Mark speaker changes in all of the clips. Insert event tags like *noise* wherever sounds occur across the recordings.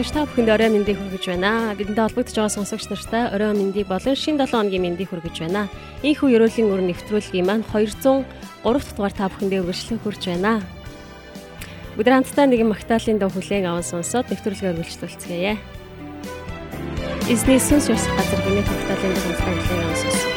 Speaker 1: Сонсогч та бүхэнд орой мэндийг хүргэж байна. Бидэнтэй холбогдож байгаа сонсогч нартай орой мэндийг болон шин 7 хоногийн мэндийг хүргэж байна. Ийхүү ерөөлийн өр нэвтрүүлгийн маань 203 дугаар та бүхэндээ үргэлжлэн хүрч байна. Бүгд хамтдаа нэгэн магтаалын дуу хүлээн аван сонсоод нэвтрүүлгээ үргэлжлүүлцгээе. Эзний сүнс ёс газар гэмээр магтаалын дуу хүлээн аван сонсоо.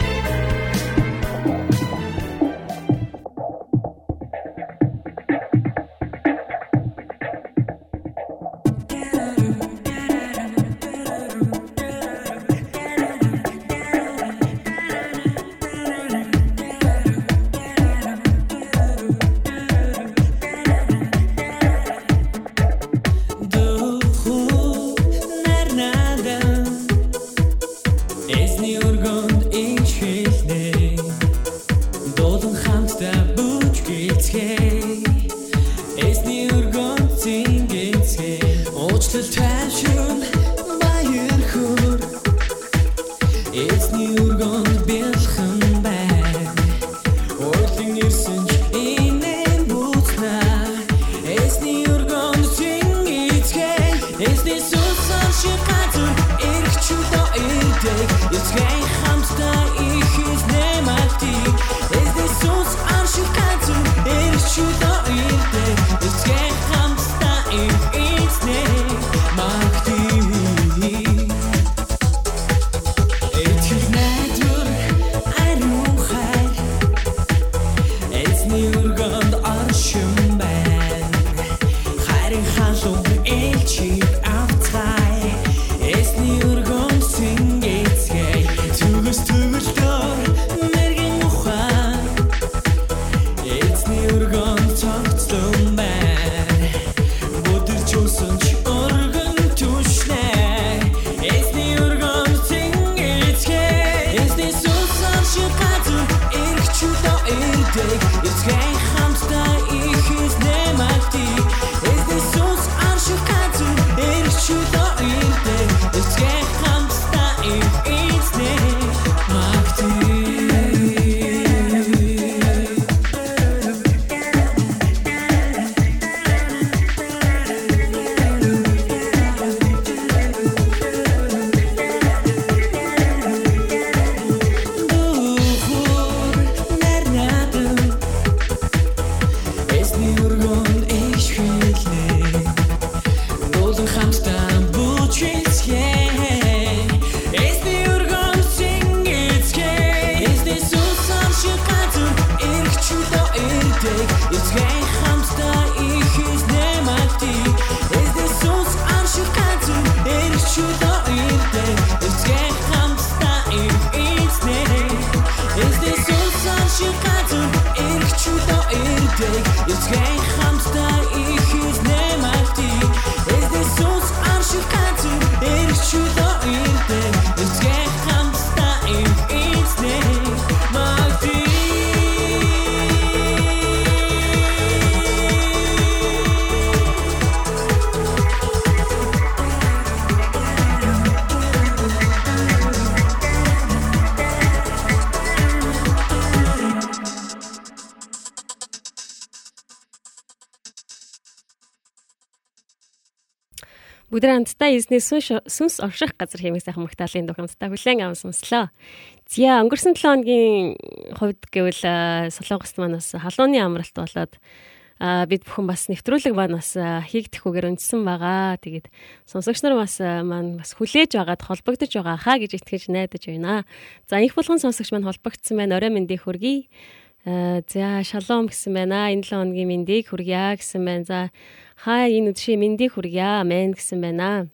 Speaker 1: Бүгд хамтдаа эзний сүнс орших газар хэмээх сайхан магтаалын дуу хамтдаа хүлээн авсан сонслоо. Зя өнгөрсөн 7 хоногийн хувьд гэвэл Солонгост манаас халууны амралт болоод бид бүхэн бас нэвтрүүлэг маань бас хийгдэхгүйгээр үндсэн байгаа. Тэгээд сонсогч нар бас маань бас хүлээж байгаад холбогдож байгаа хаа гэж итгэж найдаж байна. За их болгон сонсогч маань холбогдсон байна. Орой мэндийг хүргэе.
Speaker 2: За шалом гэсэн байна. Энэ 7 хоногийн мэндийг хүргье гэсэн байна. За хаа энэ өдрийн мэндийг хүргье. Амен гэсэн байна.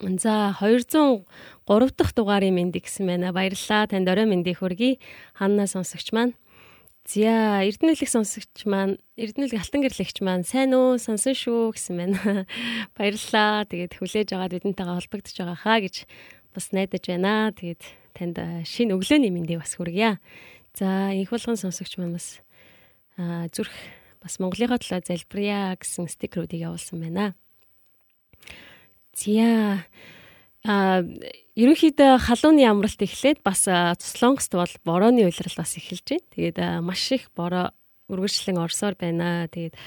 Speaker 2: За 203 дахь дугаарын мэндийг гэсэн байна. Баярлалаа. Танд орой мэндийг хүргэе. Ханна сонсогч маань. За Эрдэнэлэг сонсогч маань, Эрдэнэлэг алтан гэрлэгч маань сайн уу? Сонсон шүү гэсэн байна. *laughs* Баярлалаа. Тэгээд хүлээж аваад бидэнтэйгээ холбогдож байгаа хаа гэж бас найдаж байна. Тэгээд танд шинэ өглөөний мэндийг бас хүргье. За их болгон сонсогч маань бас зүрх бас Монголынхаа төлөө залбирая гэсэн стикерүүдийг явуулсан байна. Зя а ерөнхийдөө халууны амралт эхлээд бас Цуслонгост бол борооны уйлрал бас эхэлж байна. Тэгээд маш их бороо үргэлжлэн орсоор байна. Тэгээд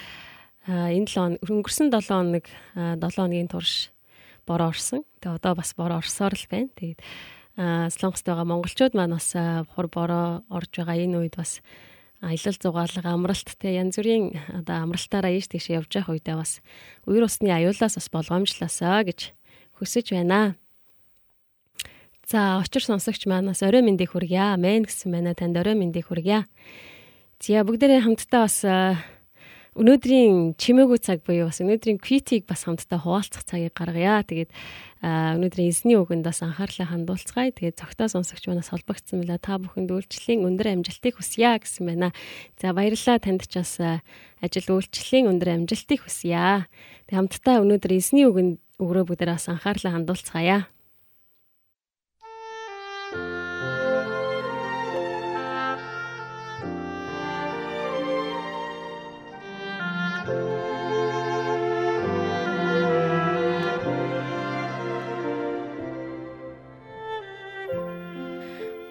Speaker 2: энэ 7 өнгөрсөн 7 хоног 7 хоногийн турш бороо орсон. Тэгээд одоо бас бороо орсоор л байна. Тэгээд Солонгост байгаа монголчууд маань бас хур бороо орж байгаа энэ үед бас аялал зугаалга амралт те янз бүрийн одоо амралтаараа ийш тийш явж явах үедээ бас үер усны аюулаас бас болгоомжлаасаа гэж хүсэж байна. За очир сонсогч манаас орой мэндийг хүргье. Амен гэсэн байна. Танд орой мэндийг хүргье. Зя бүгдээрээ хамтдаа бас өнөөдрийн чимээгүй цаг буюу бас өнөөдрийн квитийг бас хамтдаа хуваалцах цагийг гаргая. Тэгээд өнөөдрийн эзний үгэнд бас анхаарлаа хандуулцгаая. Тэгээд цогтоо сонсогч манаас холбогдсон мэлээ та бүхэнд үйлчлэлийн өндөр амжилтыг хүсье гэсэн байна. За баярлалаа танд ч бас ажил үйлчлэлийн өндөр амжилтыг хүсье. Тэг хамтдаа өнөөдөр эзний үгэнд өгрөө бүгдээ бас анхаарлаа хандуулцгаая.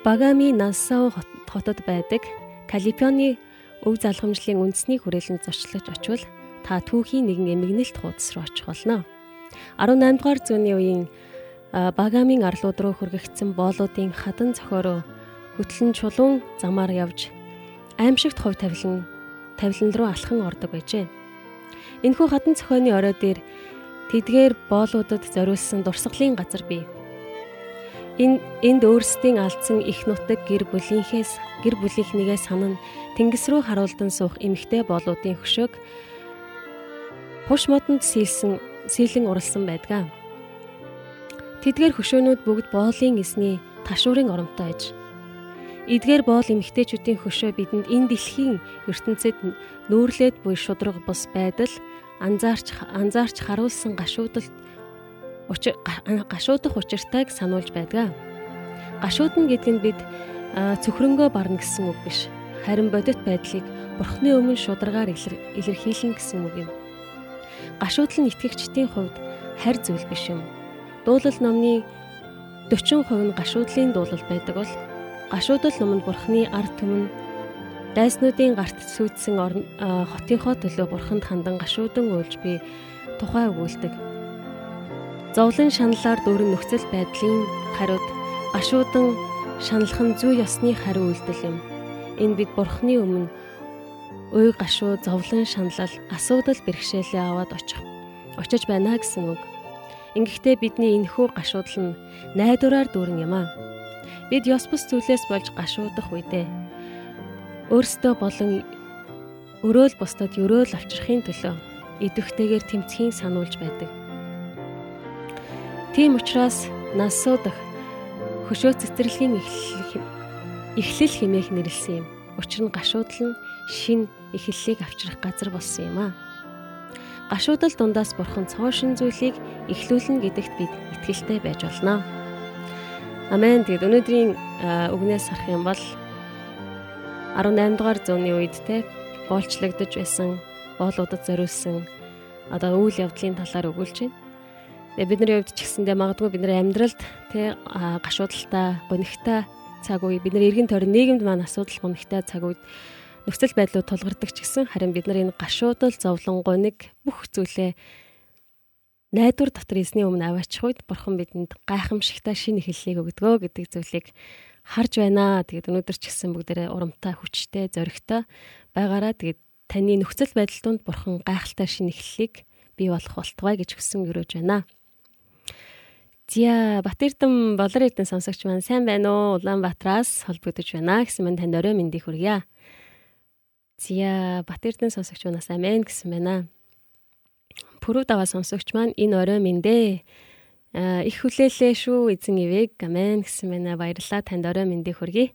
Speaker 2: Багами Нассау хотод байдаг Калифорни өв залхамжлалын үндэсний хүрээлэнд зочлож очивол та түүхийн нэгэн эмгэнэлт хуудас руу очих болно. 18 дугаар зууны үеийн Багамын арлууд руу хүргэгдсэн боолуудын хадан цохороо хөтлөн чулуун замаар явж аимшигт хов тавилан тавилан руу алхан ордог байжээ. Энэхүү хадан цохооны орой дээр тэдгээр боолуудад зориулсан дурсгалын газар бий. Энэ энд өөрсдийн алдсан их нутаг гэр бүлийнхээс гэр бүлийнхнийгээ санан тэнгис рүү харуулдан суух эмэгтэй болуудын хөшөөг хуш модонд сийлсэн сийлэн уралсан байдгаа. Тэдгээр хөшөөнүүд бүгд боолын эсний ташуурын оромтой аж. Эдгээр боол эмэгтэйчүүдийн хөшөө бидэнд энэ дэлхийн ертөнцид нүүрлээд буй шудраг бус байдал анзаарч анзаарч харуулсан гашуудалд гашуудах учиртайг сануулж байдаг. Гашууд нь гэдэг нь бид цөхрөнгөө барна гэсэн үг биш. Харин бодит байдлыг бурхны өмнө шударгаар илэрхийлнэ гэсэн үг юм. Гашуудл нь итгэгчдийн хувьд харь зүйл биш юм. Дуулал номны 40% нь гашуудлын дуулал байдаг бол гашуудл номонд бурхны ард түмэн дайснуудын гарт сүйдсэн хотынхоо төлөө бурханд хандан гашуудан уйлж би тухай өгүүлдэг Зовлон шаналлаар дүүрэн нөхцөл байдлын хариуд гашуудан шаналх нь зүй ёсны хариу үйлдэл юм. Энэ бид бурхны өмнө уй гашуу зовлон шаналл асуудал бэрхшээлээ аваад очих очиж байна гэсэн үг. Ингэхдээ бидний энэхүү гашуудал нь найдвараар дүүрэн юм аа. Бид ёс бус зүйлээс болж гашуудах үедээ өөрсдөө болон өрөөл бусдад өрөөл авчрахын төлөө идэвхтэйгээр тэмцхийн сануулж байдаг. Тийм учраас нас суудах хөшөө цэцэрлэгийн эхлэл эхлэл хэмээх нэрлсэн юм. Учир нь гашуудал нь шин эхлэлийг авчрах газар болсон юм а. Гашуудал дундаас бурхан цоошин зүйлийг эхлүүлнэ гэдэгт бид итгэлтэй байж болно. Амен. Тэгэд өнөөдрийн үгнээс харах юм бол 18 дугаар зууны үед те боолчлогдож байсан боолуудад зориулсан одоо үйл явдлын талаар өгүүлж байна. Тэгээ бидний хувьд ч гэсэндээ магадгүй бидний амьдралд тий гашуудалтай, гонигтай цаг үе бидний эргэн тойрон нийгэмд маань асуудал гонигтай цаг үед нөхцөл байдлууд тулгардаг ч гэсэн харин бид нар энэ гашуудал, зовлон, гоник бүх зүйлээ найдвар дотор эзний өмнө аваачих үед бурхан бидэнд гайхамшигтай шинэ эхлэлийг өгдөгөө гэдэг зүйлийг харж байна. Тэгээд өнөөдөр ч гэсэн бүгдээрээ урамтай, хүчтэй, зоригтой байгаараа тэгээд таны нөхцөл байдал донд бурхан гайхалтай шинэ эхлэлийг бий болох болтугай гэж хүсэн өрөөж байна. Зя Батэрдэн болор эдэн сонсогч маань сайн байна уу? Улаанбаатараас холбогдож байна гэсэн мань танд орой мэндийг хүргье.
Speaker 1: Зя Батэрдэн сонсогч унаас амин гэсэн байна. Пүрв даваа сонсогч маань энэ орой мэндэ. А их хүлээлээ шүү эзэн ивэг амин гэсэн байна. Баярлалаа танд орой мэндийг хүргэе.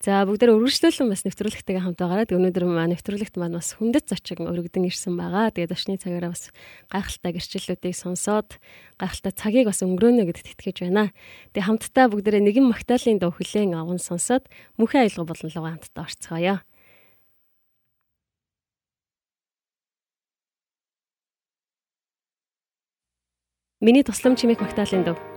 Speaker 1: За бүгдээр өргөжлүүлэн бас нэвтрүүлэгтэйгээ хамт байгаараа өнөөдөр маань нэвтрүүлэгт маань бас хүндэт зочин өргөдөн ирсэн байгаа. Тэгээд өчний цагаараа бас гайхалтай гэрчлэлүүдийг сонсоод гайхалтай цагийг бас өнгөрөөнө гэдэгт итгэж байна. Тэгээд хамтдаа бүгдээрээ нэгэн магтаалын дуу хүлээн аван сонсоод мөнхийн аялга болон лугаа хамтдаа орцгоё. Миний туслам чимээх магтаалын дуу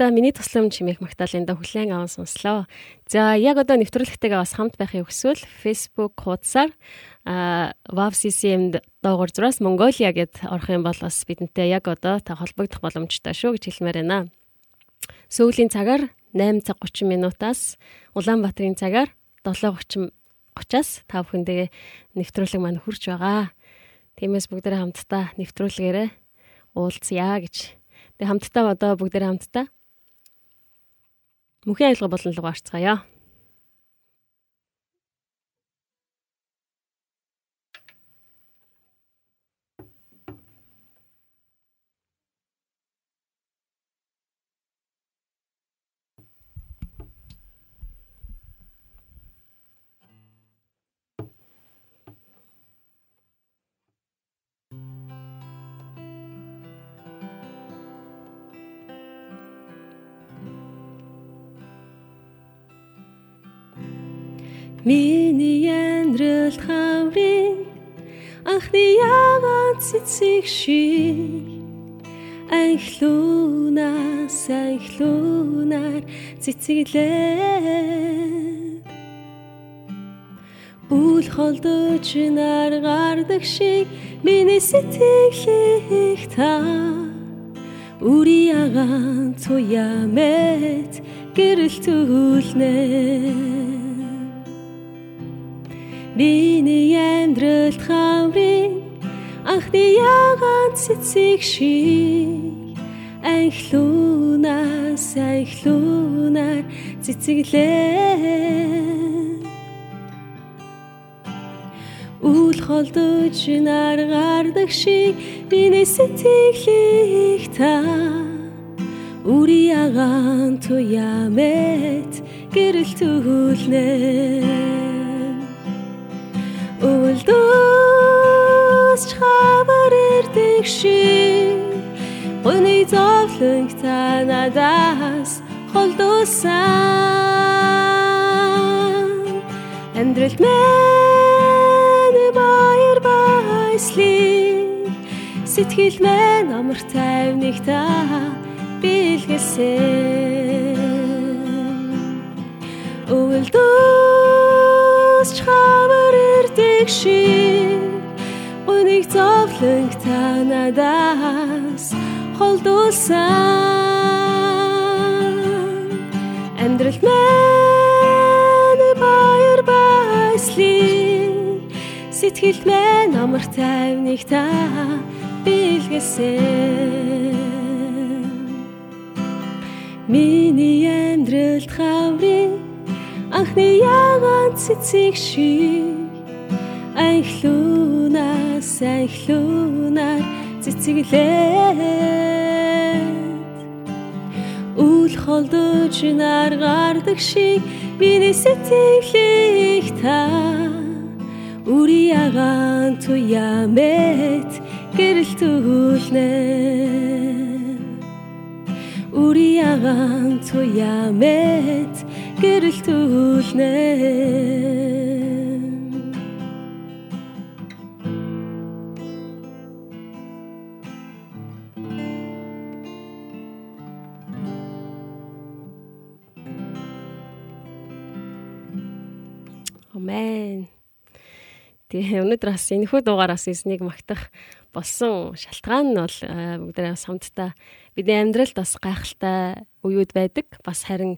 Speaker 3: хамтдаа миний туслам чимээх магтаалында хүлээн аван сонслоо. За яг одоо нэвтрүүлэгтэйгээ бас хамт байхыг хүсвэл Facebook хуудасаар WAVCCM доогоор зураас Mongolia гэд орох юм бол бас бидэнтэй яг одоо та холбогдох боломжтой шүү гэж хэлмээр байна. Сүүлийн цагаар 8 цаг 30 минутаас Улаанбаатарын цагаар 7:30 30-аас та бүхэндээ нэвтрүүлэг маань хүрч байгаа. Тиймээс бүгдээ хамтдаа нэвтрүүлгээрээ уулзъя гэж Тэгээ хамтдаа одоо бүгдээ хамтдаа мөнхийн аялга болон луг
Speaker 2: Миний амьдралд хаврын анхны ягаан цэцэг шиг? Анхлуунаас анхлуунаар цэцэглээ. Үл холдож нар гардаг шиг миний сэтгэлийг та. Үри ягаан туяа мэт гэрэл түүлнэ Миний амьдралд хаврын анхны ягаан цэцэг шиг анхлуунаас анхлуунаар цэцэглээ Үл холдож нар гардаг шиг миний сэтгэлийг та. Үри ягаан туямэт гэрэл түүлнэ Үлдөөс хавар ирдэг шиг Өний зовлонг та надаас холдуулсан. Амьдралд мэн баяр баяслыг Сэтгэл мэн амар тайвныг та бэлгэлсэн Үлдөөс хавар ирдэг шиг Унийг зовлонг та надаас холдуулсан. Амьдрал мэн баяр баяслыг Сэтгэл мэн амар тайвныг та бэлгэсэн. Миний амьдралд хаврын анхны ягаан цэцэг шиг анхлуунаас анхлуунаар цэцэглээд. Үл холдож нар гардаг шиг миний сэтгэлийг та үри ягаан туямэт гэрэл түүлнэ үри ягаан туямэт гэрэл түүлнэ
Speaker 3: Амен. Тэгээ өнөөдөр бас энэхүү дугаараас эзнийг магтах болсон шалтгаан нь бол бүгдээ самттай бидний амьдралд бас гайхалтай үеуд байдаг. Бас харин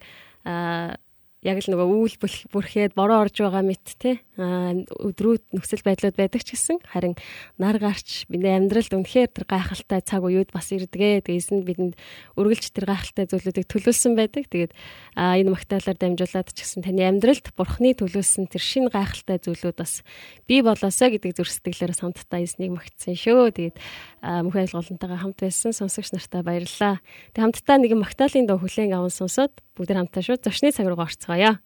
Speaker 3: яг л нөгөө үүл бүрхээд бороо орж байгаа мэт те. Өдрүүд нөхцөл байдлууд байдаг ч гэсэн харин нар гарч бидний амьдралд үнэхээр тэр гайхалтай цаг үеуд бас ирдэгэ тэгээс нь бидэнд үргэлж тэр гайхалтай зүйлүүдийг төлөвлөсөн байдаг. Тэгээд энэ магтаалаар дамжуулаад ч гэсэн таны амьдралд бурхны төлөвлөсөн тэр шин гайхалтай зүйлүүд бас бий болоосоо гэдэг зүрх сэтгэлээр самттай эзнийг магтсан шүү. Тэгээд мөнх айлголонтойгоо хамт байсан сонсогч нартаа баярлалаа. Тэг хамтдаа нэгэн магтаалын дуу хүлээн аван сонсоод бүгд хамтаа шүү зочны цаг руу орцгоё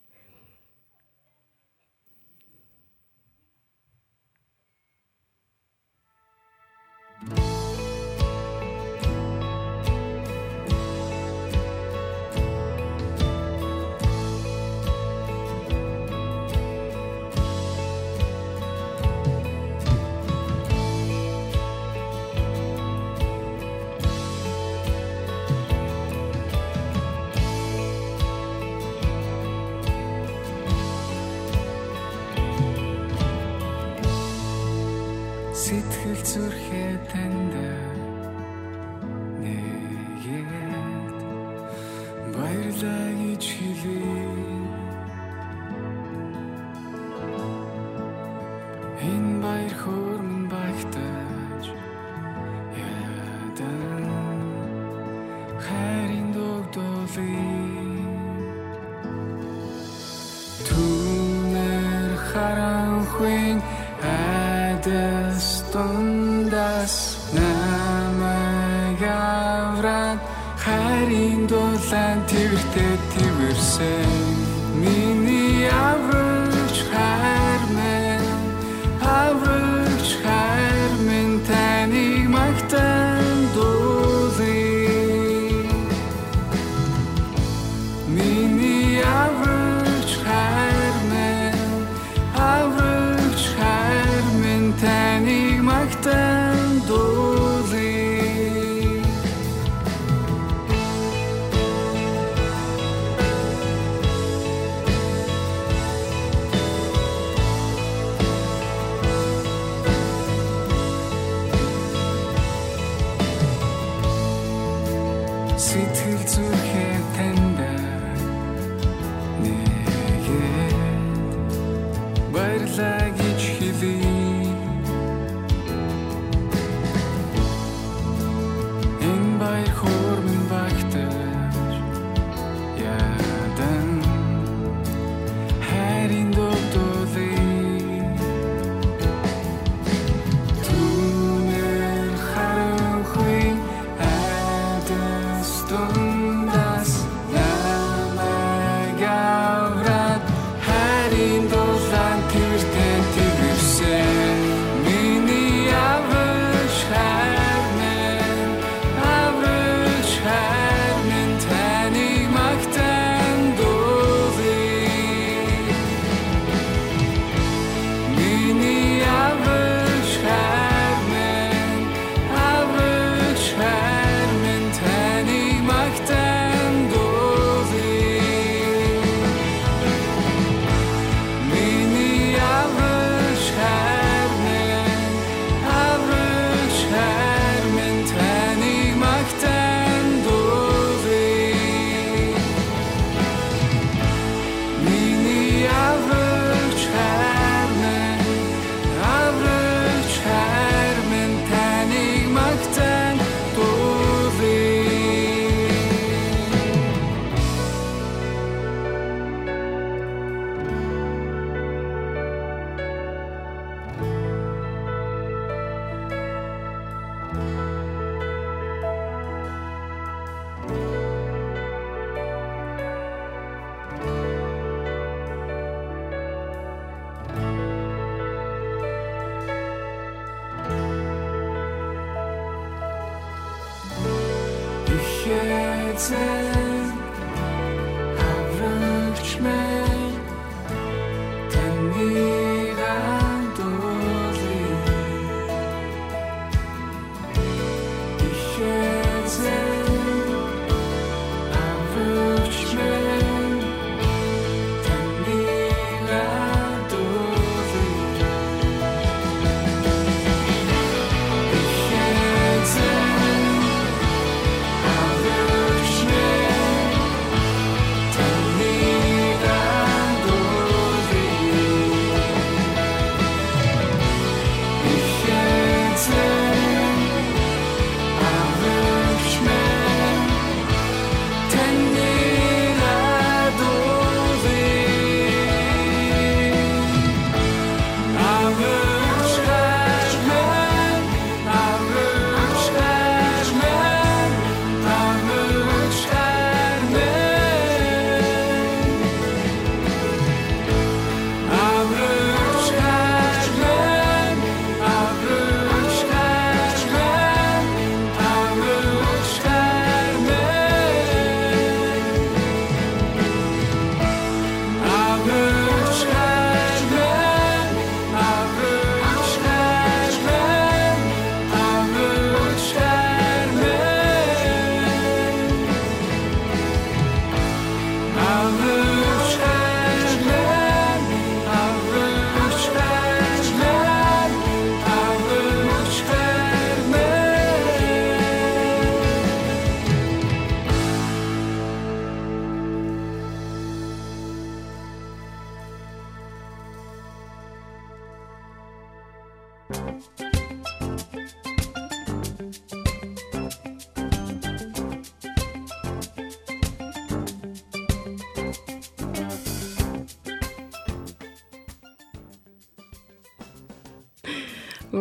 Speaker 4: сэтгэл зүрхээ танд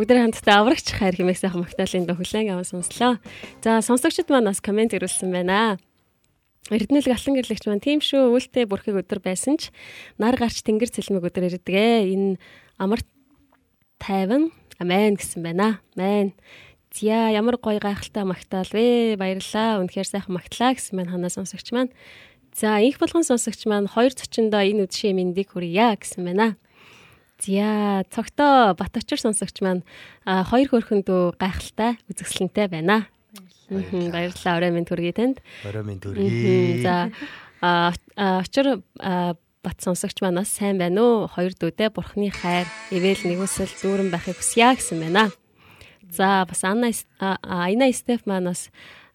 Speaker 2: Бүгдээ хамтдаа аврагч хайр хэмээх сайхан магтаалын дуу хүлээн аван сонслоо. За сонсогчид маань бас комент ирүүлсэн байна. Эрдэнэл галан гэрлэгч маань тийм шүү үлтэ бүрхэг өдөр байсан ч нар гарч тэнгэр цэлмэг өдөр ирдэгэ. Энэ амар тайван амен гэсэн байна. Амен. Зя ямар гоё гайхалтай магтаал вэ? Баярлалаа. Үнэхээр сайхан магтлаа гэсэн маань ханаа сонсогч маань. За их болгон сонсогч маань хоёр зочиндоо энэ үдшийн мэндийг хүргье гэсэн байна. Зя цогтоо бат очир сонсогч маань хоёр хөрхөндөө гайхалтай үзэсгэлэнтэй байна. Баярлалаа орой минь төргий танд.
Speaker 5: Орой минь төргий.
Speaker 2: За очир бат сонсогч манаас сайн байна уу? Хоёр дүүдээ бурхны хайр, ивэл нэгүсэл дүүрэн байхыг хүсье гэсэн байна. За бас Анна Айна Стеф манаас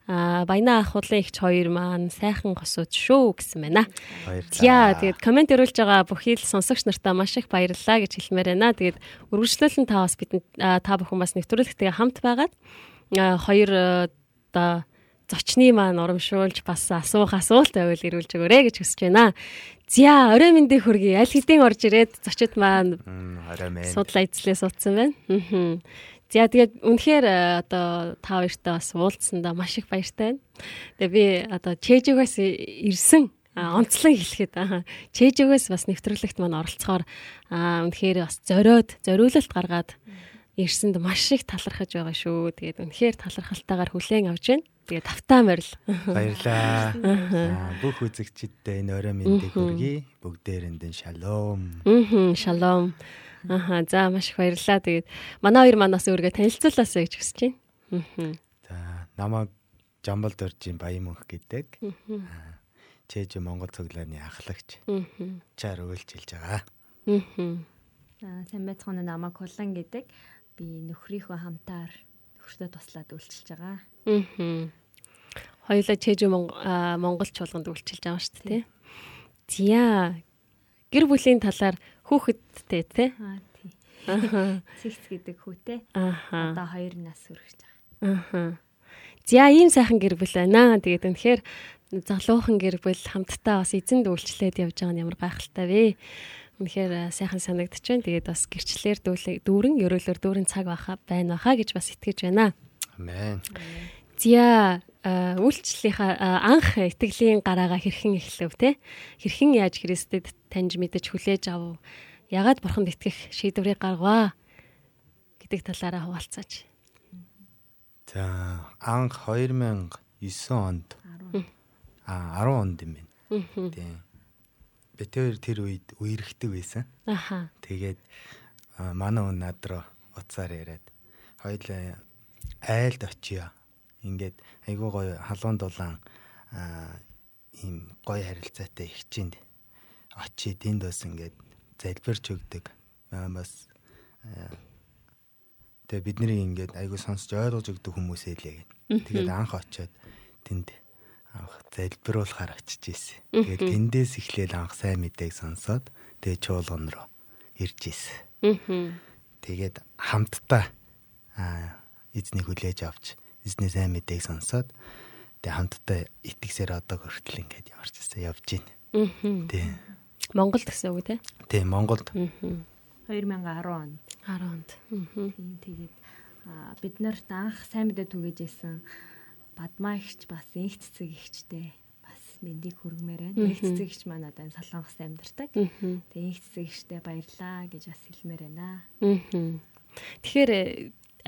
Speaker 2: а баяна ах худлын ихч хоёр маань сайхан госууд шүү гэсэн байна.
Speaker 5: Баярлалаа.
Speaker 2: Тэгээд комент өрүүлж байгаа бүхий л сонсогч нартаа маш их баярлалаа гэж хэлмээр байна. Тэгээд үргэлжлүүлэн та бас бидэнд та бүхэн бас нэвтрүүлэгтэйгээ хамт байгаад хоёр одоо зочны маань урамшуулж бас асуух асуулт байвал ирүүлж өгөөрэй гэж хүсэж байна. За орой мэндийг хүргэе. Аль хэдийн орж ирээд зочид маань
Speaker 5: орой минь
Speaker 2: судлаа эзлээ суудсан байна. За тэгээд үнэхээр э, одоо та хоёртай бас уулзсандаа маш их баяртай байна. Тэгээ би одоо чэжигээс ирсэн онцлон хэлэхэд аа чэжигээс бас нэвтрүүлэгт маань оролцохоор аа үнэхээр бас зориод зориулалт гаргаад ирсэнд маш их талархаж байгаа шүү. Тэгээд үнэхээр талархалтайгаар хүлээн авч байна. Тэгээд тавтаа морил.
Speaker 5: Баярлаа. Аа, Бүх үзэгчидтэй энэ орой мэндийг хүргэе. Бүгдээрэнд нь шалом.
Speaker 2: Аа шалом. Аха за маш их баярлалаа. Тэгээд манай хоёр манаас өөргөө танилцуулаасаа гэж хүсэж байна.
Speaker 5: За намайг Жамбал дөржийн Баян мөнх гэдэг. Чэж Монгол цуглааны ахлагч.
Speaker 2: Аа.
Speaker 5: Чаар хэлж байгаа.
Speaker 2: Аа.
Speaker 6: Сайн байцгаана намайг Кулан гэдэг. Би нөхрийнхөө хамтаар нөхөртөө туслаад үйлчилж байгаа.
Speaker 2: Аа. Хоёулаа чэж Монгол чуулганд үйлчилж байгаа шүү дээ. Зя. Гэр бүлийн талаар хүүхэдтэй тий.
Speaker 6: Аа тий.
Speaker 2: Аа.
Speaker 6: Сэгц гэдэг хүүтэй. Одоо 2 нас хүрэж байгаа.
Speaker 2: Аа. За ийм сайхан гэр бүл байна. Тэгээд үнэхээр залуухан гэр бүл хамтдаа бас эзэнд үйлчлээд явж байгаа нь ямар гайхалтай вэ? Үнэхээр э, сайхан санагдаж байна. Тэгээд бас гэрчлэлэр дүүрэн ерөөлөөр дүүрэн цаг баха байна баха гэж бас итгэж байна.
Speaker 5: Амен.
Speaker 2: Зя үйлчлэлийнхаа анх итгэлийн гараагаа хэрхэн эхлэв те хэрхэн яаж Христэд таньж мэдэж хүлээж ав ягаад бурханд итгэх шийдвэрийг гаргаваа гэдэг талаараа хуваалцаач.
Speaker 5: За анх 2009 онд а 10 онд юм байна. Тийм. Хоёр тэр үед үерхдэг байсан.
Speaker 2: Аха.
Speaker 5: Тэгээд манай хүн над руу уцаар яриад хоёлаа айлд очиё. Ингээд айгуу гоё халуун дулаан ийм гоё харилцаатай ихчинд очиед энд бас ингээд залбирч өгдөг. Бас тэгээ бидний ингээд айгуу сонсож ойлгож өгдөг хүмүүсээ лээ гэд. Тэгээд анх очиод тэнд анх залбируулахаар очиж исэн. Тэгээд тэндээс эхлээл анх сайн мэдээг сонсоод тэгээ чуулган руу ирж исэн.
Speaker 2: Мм.
Speaker 5: Тэгээд хамтдаа аа эзнийг хүлээж авч эзний сайн мэдээг сонсоод тэгээ хамтдаа итгэсээр одоо хүртэл ингээд яварч ирсэн явж байна. Тийм.
Speaker 2: Монголд гэсэн үг те.
Speaker 5: Тийм Монголд
Speaker 2: 2010
Speaker 6: 2010 онд.
Speaker 2: онд. Мм.
Speaker 6: Тийм тэгээд аа, бид нарт анх сайн мэдээ түгэж исэн бадмаа ихч бас инх цэцэг ихчтэй бас мэндийг хүргмээр байна. Инх цэцэг ихч маань одоо энэ солонгост амьдардаг. Тэгээ инх цэцэг ихчтэй баярлаа гэж бас хэлмээр байна.
Speaker 2: Тэгэхээр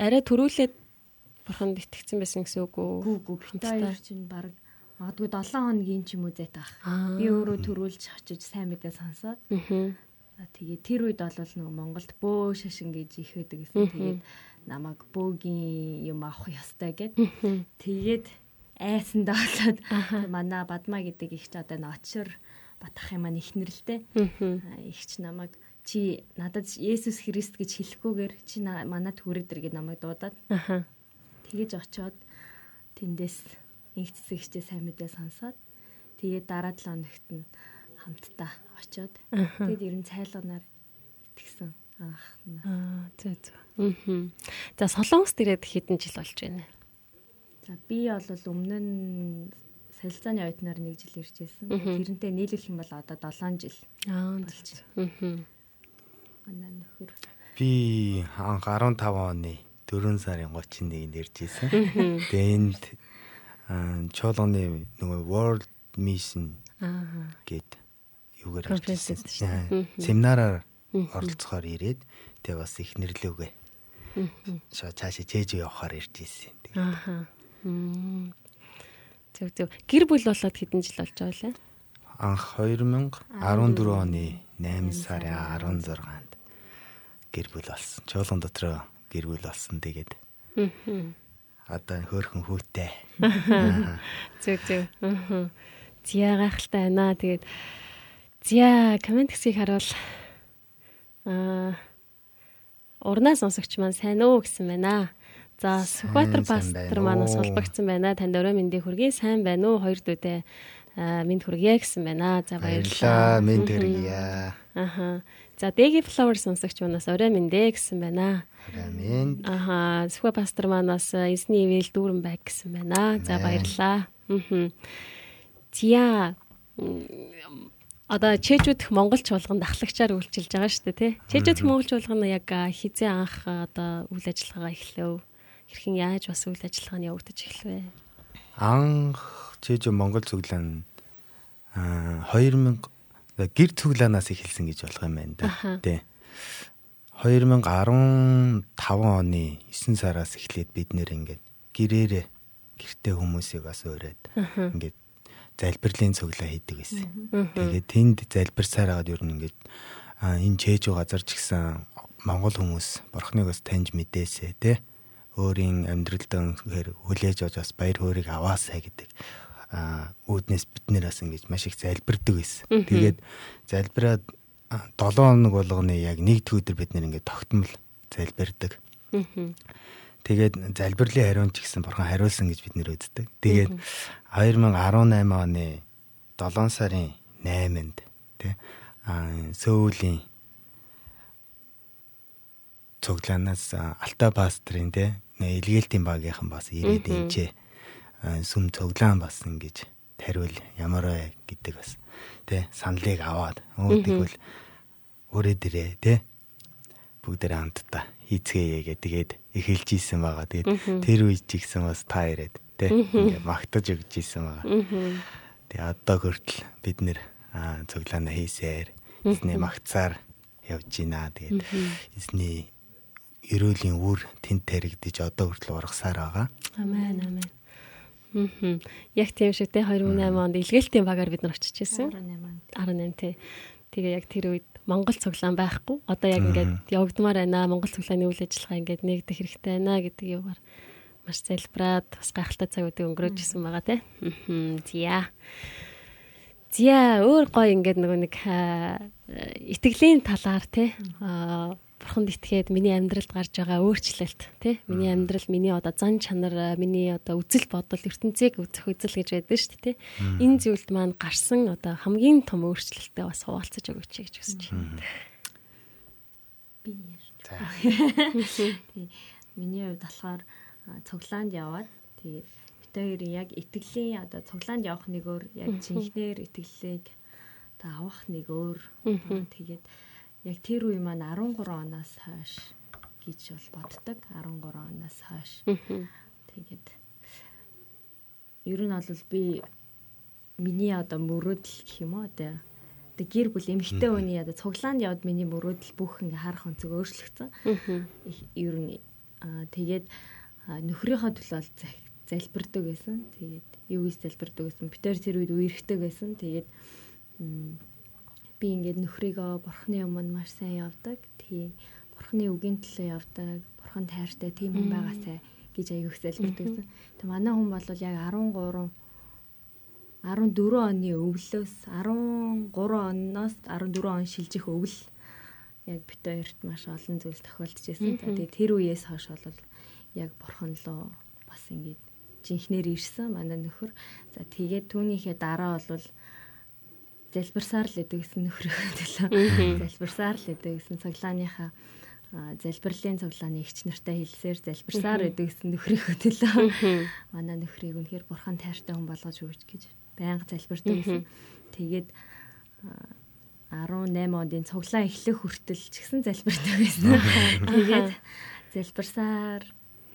Speaker 2: арай төрүүлээд бурханд итгэцэн байсан гэсэн үг үү?
Speaker 6: Гүү гүү битээ хоёр чинь баг магадгүй 7 хоногийн ч юм уу зэт.
Speaker 2: Аа.
Speaker 6: Би өөрөө төрүүлж очиж сайн мэдээ сонсоод тэгээ тэр үед бол нөгөө Монголд бөө шашин гэж их байдаг гэсэн. Тэгээд намайг бөөгийн юм авах ёстой гэд. Тэгээд айсандаа болоод манай Бадмаа гэдэг ихч одоо н очир батах юм аа ихнэрлээ. Ихч намайг чи надад Есүс Христ гэж хэлэхгүйгээр чи на- манад хүрээд ир гэд намайг дуудаад тэгэж очиод тэндээс нэг цэцэгчтэй сайн мэдээ сонсоод тэгээд дараа 7 хоногт нь хамтдаа очиод тэгээд ер нь цайлганаар итгэсэн анх нь.
Speaker 2: Аа зөө зөө. Мм. За Солонгост ирээд хэдэн жил болж байна?
Speaker 6: За би бол өмнө нь солилцааны оюутнаар нэг жил ирж байсан. Тэрнтэй нийлүүлэх юм бол одоо 7 жил.
Speaker 2: Аа. Мм.
Speaker 6: Манай нөхөр.
Speaker 5: Би анх 15 оны 4 сарын 31-нд ирж исэн. Тэгээ энд аа, чуулганы нөгөө World Mission
Speaker 2: Аа.
Speaker 5: гээд юугаар
Speaker 2: гэдэг шүү дээ.
Speaker 5: Семинараар оролцохоор ирээд тэгээ бас их нэрлэвгээ. Шоо цаашаа чэж явахаар ирж
Speaker 2: Ааха. Мм. Зөв зөв. Гэр бүл болоод хэдэн жил болж байгаа лээ?
Speaker 5: анх 2014 оны 8 сарын 16-нд гэр бүл болсон. Чуулган дотроо гэр бүл болсон. Тэгээд
Speaker 2: Мм.
Speaker 5: Одоо хөөхөн хүүтэй.
Speaker 2: Зөв. Аа. Зя гайхалтай байна. Тэгээд зя комент хэсгийг харуул. Аа. Урнаа сонсогч маань сайн уу гэсэн байна. За Сүхбаатар пастор манаас холбогдсон байна. Танд өрөө мэндийг хүргэе. Сайн байна уу? Хоёр дүүтэй мэд хүргэе гэсэн байна. За
Speaker 5: Баярлалаа. Мен тэргийа.
Speaker 2: Аха. За Дэги Flower сонсогч манаас орой мэндэ гэсэн байна.
Speaker 5: Амен.
Speaker 2: Аха, Сүхбэ пастор манаас э, эзний ивэл дүүрэн байг гэсэн байна. За
Speaker 5: Амен.
Speaker 2: баярлалаа. Аа. М, одоо чэжүүдх Монгол чуулганд ахлагчаар үйлчилж байгаа шүү дээ, тий? Чэжүүдх Монгол чуулган яг а, хизээ анх а, одоо үйл ажиллагаа эхлэв. Хэрхэн яаж бас үйл ажиллагаа нь явагдаж эхлэвэ?
Speaker 5: Анх чэж Монгол цуглаан аа 2000 гэр цуглаанаас эхэлсэн гэж болох юм байна да. Тий. 2015 оны 9 сараас эхлээд бид нэр ингээд гэрээрээ гэртээ хүмүүсийг бас ураад ингээд залбирлын цуглаа хийдэг байсан. Тэгээд тэнд залбирсаар хагаад ер нь ингээд энэ чэжүү газар ч гэсэн монгол хүмүүс бурхныг бас таньж мэдээсэй те өөрийн амьдралдаа үнэхээр хүлээж авч бас баяр хөөргийг аваасай гэдэг үүднээс бид нэр бас ингэж маш их залбирдаг байсан. Тэгээд залбираад 7 хоног болгоны яг нэг өдөр бид нэр ингээд тогтмол залбирдаг. Тэгээд залбирлын хариун ч гэсэн бурхан хариулсан гэж бид нэр үздэг. Тэгээд 2018 оны 7 сарын 8-нд тий Сөүлийн цуглаанаас аа, Алта пастрын тий илгээлтийн багийнхан бас ирээд аа, сүм цуглаан бас ингэж тариул ямар вэ гэдэг бас тий саналыг аваад өө тэгвэл өрөөд ирээ тий бүгдээ хамтдаа хийцгээе гэдэг тэгээд эхэлж исэн байгаа. Тэгээд тэр үед ч ихсэн бас та ирээд тий ингээд магтаж өгч исэн байгаа. Тэгээ одоо хүртэл бид нэр аа, цуглаана хийсээр эзний магтсаар явж байна. Тэгээд эзний эрүүлийн үр тэнд таригдж одоо хүртэл ургасаар байгаа.
Speaker 2: Амен амен. Мм. Яг тийм шиг те 2008 онд илгээлтийн багаар бид нар очиж ирсэн.
Speaker 6: 18
Speaker 2: 18 тий. Тэгээ яг тэр үед Монгол цуглаан байхгүй. Одоо яг ингээд явагдмаар байна. Монгол цуглааны үйл ажиллагаа ингээд нэгдэх хэрэгтэй байна гэдэг юугаар маш залбираад бас гайхалтай цагуудыг өнгөрөөж исэн байгаа тий. Мм. Зя. Зя өөр гой ингээд нөгөө нэг аа, итгэлийн талаар тий. Аа бурханд итгээд миний амьдралд гарч байгаа өөрчлөлт тий? Миний амьдрал миний одоо зан чанар миний одоо үзэл бодол ертөнцийг үзэх үзэл гэж байдаг шүү дээ тий? Энэ зүйлд маань гарсан одоо хамгийн том өөрчлөлттэй бас хуваалцаж өгөөч гэж хүсэж байна.
Speaker 6: би ярьж. *laughs* Тий. Миний хувьд болохоор а, цуглаанд яваад тэгээд бид хоёрын яг итгэлийн одоо цуглаанд явах нэг өөр яг жинхнээр итгэлийг та авах нэг өөр тэгээд яг тэр үе маань 13 оноос хойш гэж бол боддог 13 оноос хойш тэгээд ер нь бол би миний одоо мөрөөдөл гэх юм уу одоо одоо гэр бүл эмэгтэй хүний одоо цуглаанд явд миний мөрөөдөл бүх ингээ харах өнцөг өөрчлөгдсөн. Их- Ер нь тэгээд нөхрийнхөө төлөө бол залбирдаг байсан. Тэгээд юу гэж залбирдаг байсан. Битэр тэр үед үерхдэг байсан. Тэгээд би ингээд нөхрийгөө бурхны өмнө маш сайн явдаг. Тэгээ бурхны үгийн төлөө явдаг. Бурхан тайртай тийм хүн байгаасай гэж аяг их залбирдаг байсан. Тэг манай хүн бол яг 13 14 оны өвлөөс 13 оноос 14 он шилжих өвл яг бит хоёрт маш олон зүйл тохиолдож байсан. Тэгээ тэр үеэс хойш бол яг бурхан лөө бас ингээд жинхнэр ирсэн манай нөхөр. За тэгээд түүнийхээ дараа бол залбирсаар л идэг гэсэн нөхрийнхөө *laughs* төлөө залбирсаар л идэг гэсэн цоглооныхаа а, залбирлын цуглааны эгч нартай хэлсээр залбирсаар байдаг гэсэн нөхрийнхөө *laughs* төлөө. Манай нөхрийг үнэхээр бурхан тайртай хүн болгож өгч гэж байнга залбирдаг гэсэн. Тэгээд а, 18 ондын цуглаан эхлэх хүртэл ч гэсэн залбирдаг байсан. Тэгээд залбирсаар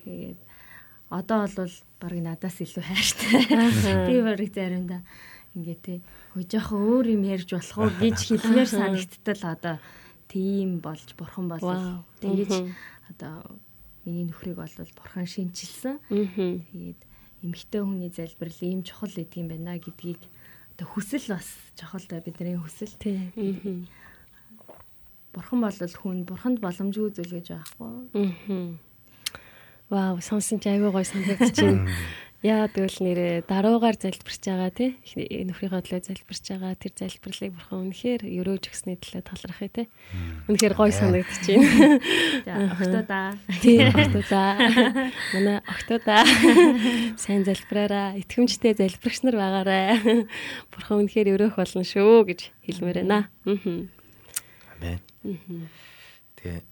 Speaker 6: тэгээд одоо бол баг надаас илүү хайртай. Би барыг заримдаа ингээ те хөө жоохон өөр юм ярьж болох уу гэж *laughs* хэлмээр санагдтал одоо тийм болж бурхан бол тэгэж одоо миний нөхрийг бол бурхан шинчилсэн. Тэгээд эмэгтэй хүний залбирал ийм чухал гэдэг юм байна гэдгийг одоо хүсэл бас чухалтай бидний хүсэл. Тийм. Бурхан бол хүн бурханд боломжгүй зүйл гэж байхгүй.
Speaker 2: Вау, сонсон чи аягүй гой санагдчихэв. *laughs* Яа тэгвэл нэрээ даруугаар залбирч байгаа тий нөхрийнхөө төлөө залбирч байгаа тэр залбирлыг бурхан үнэхээр өрөөж өгсөний төлөө талархъя тий үнэхээр гой санагдаж байна. *laughs*
Speaker 6: За октода
Speaker 2: тий октода манай октода сайн залбираараа итгэмжтэй залбирагч нар байгаарай. Бурхан үнэхээр өрөөх болно шүү гэж хэлмээр байна. Аа.
Speaker 5: Амен. Тэгээ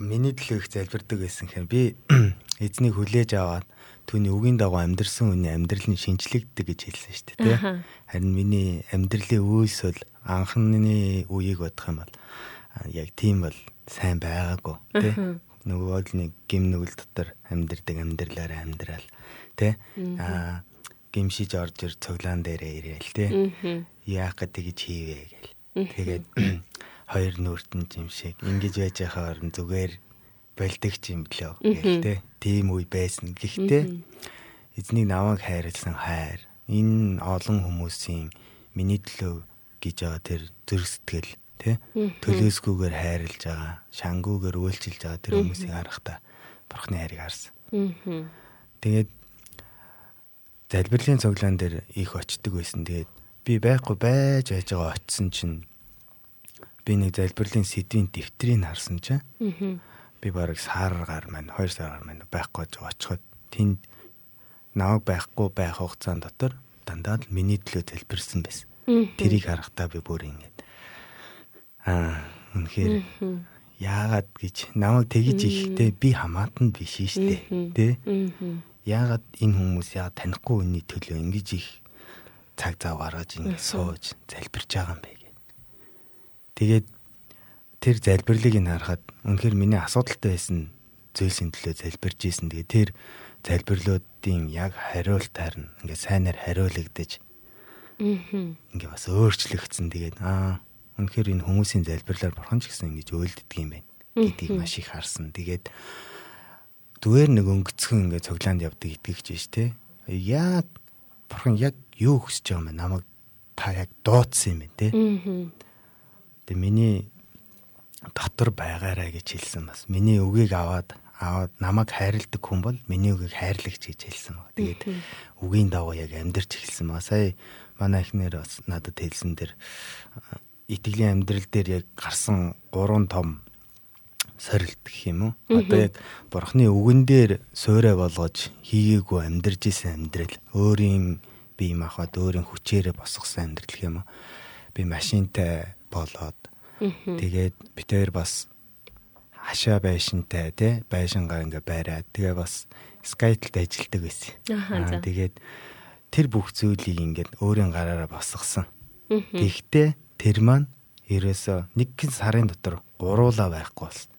Speaker 5: миний төлөө их залбирдаг байсан хэрэг би *clears throat* эзнийг хүлээж аваад түүний үгийн дагуу амьдрсан хүний амьдрал нь шинчлэгддэг гэж хэлсэн шүү дээ тий. Харин миний амьдралын үйлс бол анхны үеийг бодох юм бол яг тийм бол сайн байгаагүй тий. Нөгөө л нэг гим нүгэл дотор амьдрдаг амьдралаараа амьдрал тий. Аа гимшиж орж ир цоглаан дээрээ ирээл тий. Яах гэж тэгж хийвэ гэл. Тэгээд *clears throat* хоёр нүртэн жимшиг ингэж байж байхаа орон зүгээр болдог юм блөө гэх те тийм үе байсан. Гэхдээ эзнийг намайг хайрлсан хайр. Энэ олон хүмүүсийн миний төлөө гэж байгаа тэр зүрх сэтгэл те төлөөсгүйгээр хайрлаж байгаа шангуугаар үйлчилж байгаа тэр хүмүүсийг харахтаа бурхны хайрыг харсан. Тэгээд залбирлын цуглаан дээр их очдөг байсан. Тэгээд би байхгүй байж байж байгаа очисон чинь би нэг залбирлын сэдвийн дэвтрийг харсан чинь би бараг саргаар маань 2 саргаар маань байхгүй очиход тэнд намайг байхгүй байх хугацаанд дотор дандаа л миний төлөө залбирсан байсан. Тэрийг харахтаа би бүр ингэж. Аа үнэхээр яагаад гэж намайг тэгж ихдээ би хамаатан биш штэ тэ яагаад энэ хүмүүс яагаад танихгүй хүний төлөө ингэж их цаг зав гаргаж ингэ сууж залбирч байгаа юм бэ гэд. Тэгээд тэр залбирлыг нь харахад үнэхээр миний асуудалтай байсан зүйлсийн төлөө залбирж ийсэн. Тэгээ тэр залбирлуудын яг хариулт харна. Ингээ сайнаар хариулагдаж. Аа. Ингээ бас өөрчлөгдсөн. Тэгээд аа үнэхээр энэ хүмүүсийн залбирлаар бурхан ч гэсэн ингэж өөлддөг юм байна гэдгийг маш их харсан. Тэгээд зүгээр нэг өнгөцхөн ингээ цоглаанд явдаг итгэгч биш те. Яг бурхан яг юу хүсэж байгаа юм бэ? Намайг та яг дуудсан юм байна те. Тэгээ миний дотор байгаарай гэж хэлсэн бас. Миний үгийг аваад аваад намайг хайрладаг хүн бол миний үгийг хайрлагч гэж хэлсэн баг. Тэгээд үгийн дагуу яг амьдрч эхэлсэн баг. Сая манай эхнэр бас надад хэлсэн дэр итгэлийн амьдрал дээр яг гарсан гурван том сорилт гэх юм уу. Одоо яг бурхны үгэн дээр суурай болгож хийгээгүй амьдарч исэн амьдрал өөрийн бие махбод өөрийн хүчээрээ босгосон амьдрал гэх юм уу. Би машинтай болоод Тэгээд битээр бас хашаа байшинтай тий байшингаа ингээ байраад тэгээ бас скайтлд ажилладаг байсан. Аа тэгээд тэр бүх зүйлийг ингээд өөрийн гараараа босгосон. Тэгтээ тэр маань ерөөсөө нэг сарын дотор гуруула байхгүй болсон.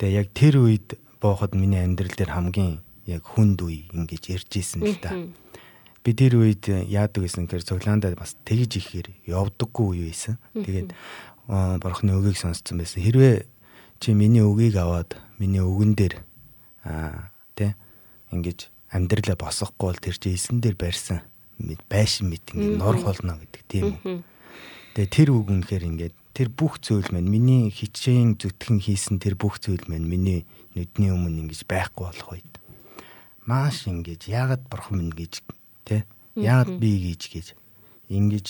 Speaker 5: Тэгээ яг тэр үед бооход миний амьдрал дээр хамгийн яг хүнд үе ингэж ирж исэн л та. Би тэр үед яадаг гэсэн гэхээр цоглаандаа бас тэгж ихээр явдаггүй үе байсан. Тэгээд бурхны үгийг сонсцсон байсан. Хэрвээ чи миний үгийг аваад миний үгэн дээр аа тэ ингэж амьдралаа босгохгүй бол тэр чи эсэн дээр барьсан байшин мэт ингэ нор холно гэдэг тийм үү. Тэгээ тэр үг үнэхээр ингээд тэр бүх зүйл маань миний хичээн зүтгэн хийсэн тэр бүх зүйл маань миний нүдний өмнө ингэж байхгүй болох үед маш ингэж яагаад бурхан минь гэж тэ яагаад би гэж гэж ингэж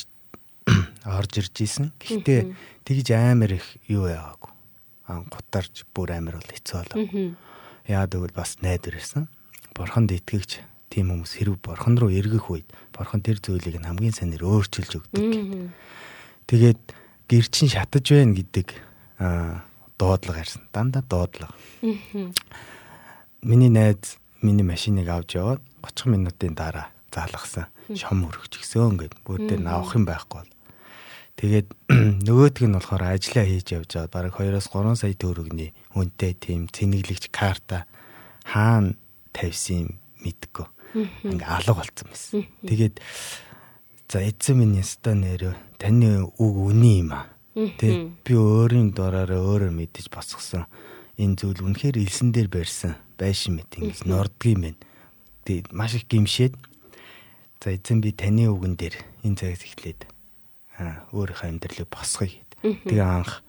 Speaker 5: *coughs* орж ирж исэн. Гэхдээ тэгж амар их юу яагаагүй. Аа гутарч бүр амар бол хэцүү болоо. Яагаад гэвэл бас найдвар ирсэн. Бурханд итгэгч тийм хүмүүс хэрв бурхан руу эргэх үед бурхан тэр зүйлийг хамгийн сайнэр өөрчилж өгдөг. Тэгээд гэр чин шатаж байна гэдэг дуудлага ярьсан. Дандаа дуудлага. Миний найз миний машиныг авч яваад 30 минутын дараа заалгасан. Шом өргөж гисэн гэд бүр дээр нь авах юм байхгүй бол. Тэгээд *clears throat* нөгөөтг нь болохоор ажиллаа хийж явж байгаа. Бараг 2-оос 3 сая төгрөгийн үнэтэй тийм цэнэглэгч карта хаана тавьсан юм мэдгүй. Ингээ алга болцсон байсан. Тэгээд за эзэн минь яста нэр таны үг үний юм аа. Тэг би өөрийн дураараа өөрөө мэдэж босгосон. Энэ зүйл үнэхээр илсэн дээр барьсан байшин мэт ингэж нордгийм байна. Тэг маш их гимшээд за эзэн би таны үгэн дээр энэ цагаас эхлээд өөрийнхөө амьдралыг босгоё гэд. Тэгээ анх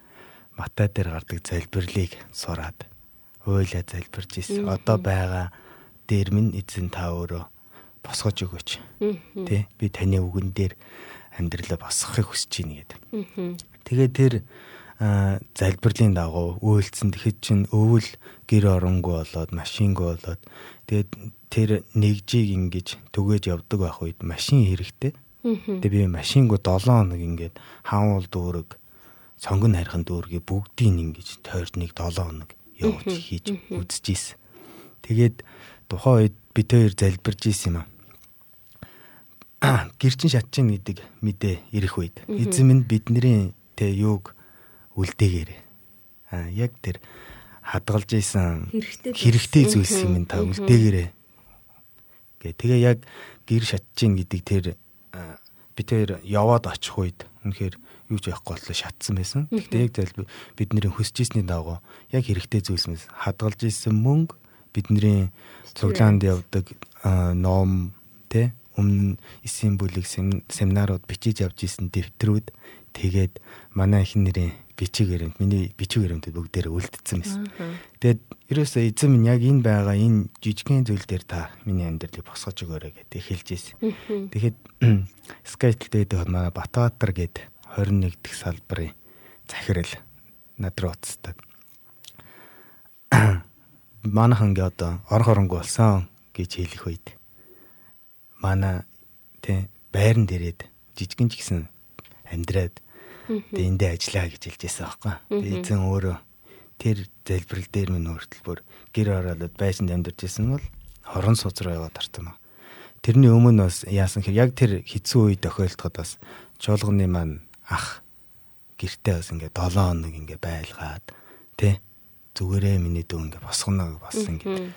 Speaker 5: матай дээр гардаг залбирлыг сураад ойлаа залбирж ирсэн. Одоо байгаа дээр минь эзэн та өөрөө босгож өгөөч. Тэ би таны үгэн дээр амьдралаа босгохыг хүсэж байна гэд. Тэгээ тэр залбирлын дагуу үйлцэн тэгэхэд чинь өвөл гэр оронгүй болоод машингүй болоод тэгээд тэр нэгжийг ингэж түгээж явдаг байх үед машин хэрэгтэй. Тэгээ би машингүй 7 хоног ингээд хаануул дүүрэг сонгон харихын дүүргийг бүгдийг ингэж тойрд нэг 7 хоног явуулж хийж үзчихсэн. Тэгээд тухайн үед бид хоёр залбирж исэн юм аа. *clears throat* Гэрчин шатчин гэдэг мэдээ ирэх үед эзэн минь бидний тэ юуг үлдээгээрээ. Аа яг тэр хадгалж исэн хэрэгтэй зүйлс юм та үлдээгээрээ. Гэ тэгээ яг гэр шатчин гэдэг тэр би тэр яваад очих үед үнэхээр юу ч яахгүй боллоо шатсан байсан. Гэхдээ яг зал бидний хүсэж ирсний дагуу яг хэрэгтэй зүйлс мэс хадгалж исэн мөнгө бидний цуглаанд явдаг ном тэ өмнө эсийн бүлэг семинарууд бичиж явж исэн дэвтрүүд. Тэгээд манай их нэрийн бичиг баримт миний бичиг баримтууд бүгдээр үлдсэн байсан. Тэгээд ерөөсөө эзэн минь яг энэ байгаа энэ жижигхэн зүйл дээр та миний амьдралыг босгож өгөөрэй гэдэг хэлж ирсэн. Тэгэхэд Skype дээр манай Батбаатар гээд 21 дэх салбарын захирал над руу уцтаад *clears throat* манайхан гээ одоо ор хоронгүй болсон гэж хэлэх үед манай тэ байран дээрээд жижигэн ч гэсэн амьдраад Тэгээ эндээ ажиллаа гэж хэлж байсан байхгүй. Тэгээ эзэн өөрөө тэр залбирал дээр минь өөртөл бүр гэр оролоод байшинд амьдарч исэн бол хорон сууц руу яваад тарсан ба. Тэрний өмнө бас яасан хэр яг тэр хэцүү үе тохиолдоход бас чуулганы маань ах гэртээ бас ингээ 7 хоног ингээ байлгаад тэ зүгээрээ миний дүү ингээ босгоно бас ингээ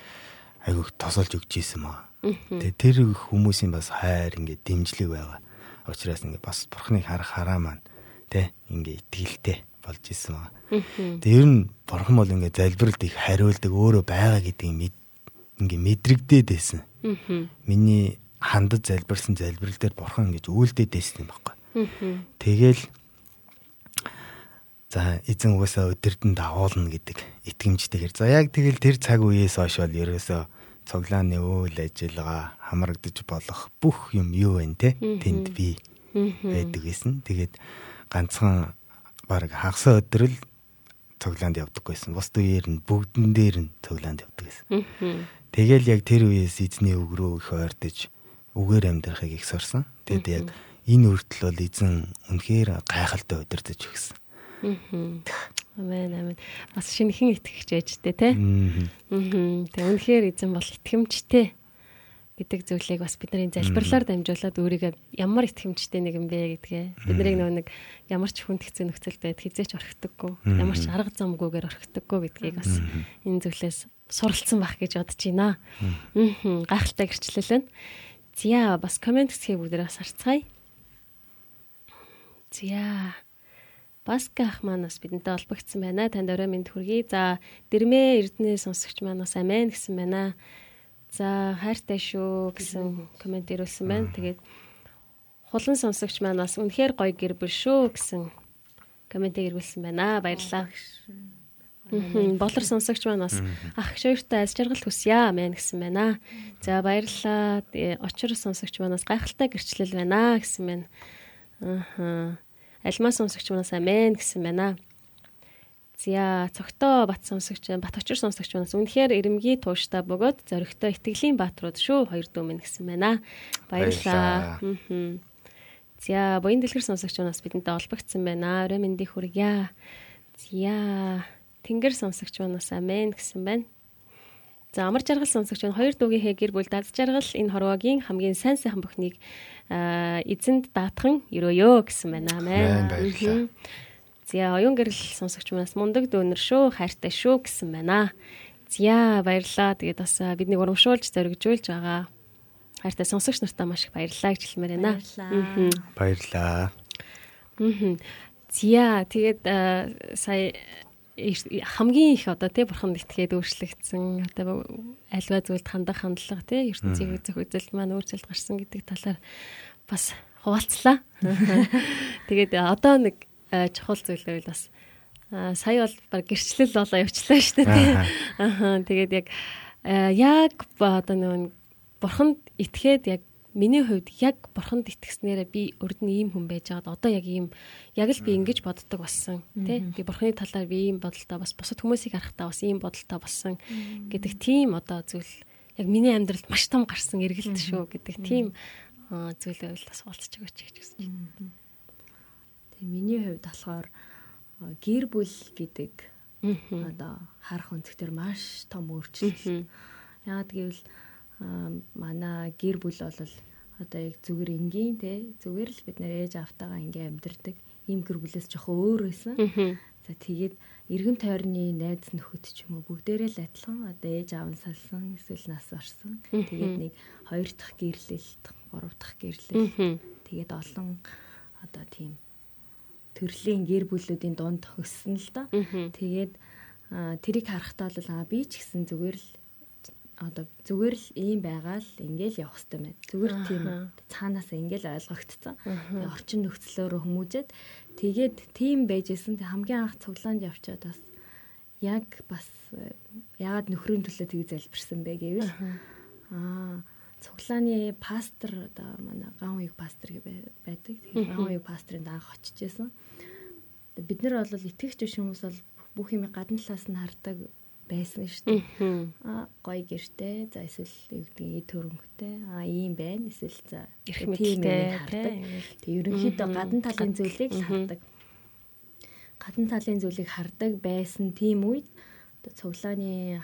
Speaker 5: айгуух тосолж өгч ийсэн маа. Тэгээ тэр хүмүүсийн бас хайр ингээ дэмжлэг байгаа. Учираас ингээ бас бурхныг харах хараа маань тэ ингээ итгэлтэй болж исэн байгаа. Тэгээ ер нь бурхан бол ингээ залбиралд их хариулдаг өөрөө байгаа гэдгийг ингээ мэдрэгдээд байсан. Миний хандад залбирсан залбирал дээр бурхан ингэж үйлдээд байсан юм байна. Тэгэл за эзэн угаасаа өдөрдөн дагуулна гэдэг итгэмжтэйгэр. За яг тэгэл тэр цаг үеэс хойш бол ерөөсөө цуглааны үйл ажиллагаа хамрагдаж болох бүх юм юу вэ те тэнд би байдаг гэсэн. Тэгээд ганцхан баг хагас өдрөл цуглаанд явдаггүйсэн. Бус үеэр нь бүгдэн дээр нь цуглаанд явдаг гэсэн. Тэгэл яг тэр үеэс эзний үг рүү их ойртож үгээр амьдрахыг их сорсон. Тэгэд яг энэ үртэл бол эзэн үнэхээр гайхалтай удирдах өгсөн.
Speaker 2: Амен амен. Бас шинэхэн итгэгч ээжтэй те. Аа. Тэг үнэхээр эзэн бол итгэмжтэй гэдэг зүйлийг бас бидний залбирлаар дамжуулаад өөрийгөө ямар итгэмжтэй нэг юм бэ гэдгээ бид нарыг нөгөө нэг ямар ч хүн хэцүү нөхцөлд байд хизээч орхидоггүй ямар ч арга замгүйгээр орхидоггүй гэдгийг бас энэ зүйлээс суралцсан байх гэж бодож байна. Аа гайхалтай гэрчлэл байна. Зя бас комент хэсгийг бүгдээ бас харцгаая. Зя Баска ах маань бас бидэнтэй холбогдсон байна. Танд орой мэнд хүргэе. За, дэрмээ Эрдэнэ сонсогч маань бас амин гэсэн байна. За хайртай шүү гэсэн комент ирүүлсэн байна. Тэгээд хулан сонсогч маань бас үнэхээр гоё гэр бүл шүү гэсэн комент ирүүлсэн байна. Баярлалаа. Болор сонсогч маань бас ах шоёртой аль жаргал хүсье мэн гэсэн байна. За баярлалаа. Очор сонсогч маань бас гайхалтай гэрчлэл байна гэсэн байна. Аа. Альмаа сонсогч манаас амин гэсэн байна. За цогтоо бат сонсогч бат очир сонсогч манаас үнэхээр эрэмгий тууштай бөгөөд зоригтой итгэлийн бааtruуд шүү хоёр дүү минь гэсэн байна. Баярлалаа. За буян дэлгэр сонсогч манаас бидэнтэй олбогдсон байна. Орой мэндийг хүргье. За Тэнгэр сонсогч манаас амен гэсэн байна. За амар жаргал сонсогч нь хоёр дүүгийнхээ гэр бүл дад жаргал энэ хорвоогийн хамгийн сайн сайхан бүхнийг эзэнд даатхан өрөөё гэсэн байна.
Speaker 5: Амен, баярлалаа.
Speaker 2: За оюун гэрэл сонсогч манаас мундаг дүүнер шүү, хайртай шүү гэсэн байна. За баярлалаа. Тэгээд бас биднийг урамшуулж зоригжуулж байгаа хайртай сонсогч нартаа маш их баярлалаа гэж хэлмээр байна.
Speaker 6: Баярлалаа.
Speaker 5: Баярлаа.
Speaker 2: Аа. Зя тэгээд сая хамгийн их одоо тий бурхан итгээд өөрчлөгдсөн одоо альва зүйлд хандах хандлага тий ертөнцийн үзэх үзэл маань өөрчлөлт гарсан гэдэг талаар бас хуваалцлаа. *laughs* Тэгээд одоо нэг чухал зүйлээ бас. Сая бол баг гэрчлэл болоо явчлаа шүү дээ тий. Аа тэгээд яг яг одоо нэг бурханд итгээд яг миний хувьд яг бурханд итгэснээрээ би урд нь ийм хүн байж байгаад одоо яг ийм яг л би ингэж боддог болсон тий. Би бурханы талаар би ийм бодолтой бас бусад хүмүүсийг харахтаа бас ийм бодолтой болсон гэдэг тийм одоо зүйл яг миний амьдралд маш том гарсан эргэлт шүү гэдэг тийм зүйлээ бол бас уулзч өгөөч гэж хүсэж байна.
Speaker 6: Миний хувьд болохоор гэр бүл гэдэг одоо харах өнцгтэр маш том өөрчлөлт. Яагаад гэвэл манай гэр бүл бол одоо яг зүгээр энгийн те зүгээр л бид нэр ээж автагаа ингээм амьдэрдэг ийм гэр бүлээс жоохон өөр байсан. За тэгээд эргэн тойрны найз нөхөд ч юм уу бүгдээрээ л адилхан одоо ээж аав нь салсан эсвэл нас орсон. Тэгээд нэг хоёр дахь гэрлэлт, гурав дахь гэрлэл. Тэгээд олон одоо тийм төрлийн гэр бүлүүдийн дунд өссөн л доо. Тэгээд тэрийг харахтаа бол би ч гэсэн зүгээр л одоо зүгээр л ийм байгаа л ингээл явах хэрэгтэй байна. Зүгээр тийм цаанаас ингээл ойлгогдсон. Орчин нөхцлөөрөө хүмүүжээд тэгээд тийм байжсэн хамгийн анх цуглаанд явчаад бас яг бас ягаад нөхрийн төлөө тийг залбирсан бэ гэвэл аа цуглааны пастор одоо манай ган уяг пастор байдаг. Тэгээд ган уяг пастрын анх очиж исэн. Бид нар бол итгэгч биш хүмүүс бол бүх юм гадна талаас нь хардаг байсан шүү дээ. Аа гоё гэртэй. За эсвэл юу гэдгийг төрөнгөтэй. Аа ийм байна. Эсвэл за
Speaker 2: эрх мэдэлтэй
Speaker 6: хардаг. Тэг ерөнхийдөө гадна талын зүйлийг хардаг. Гадна талын зүйлийг хардаг байсан тийм үед цуглааны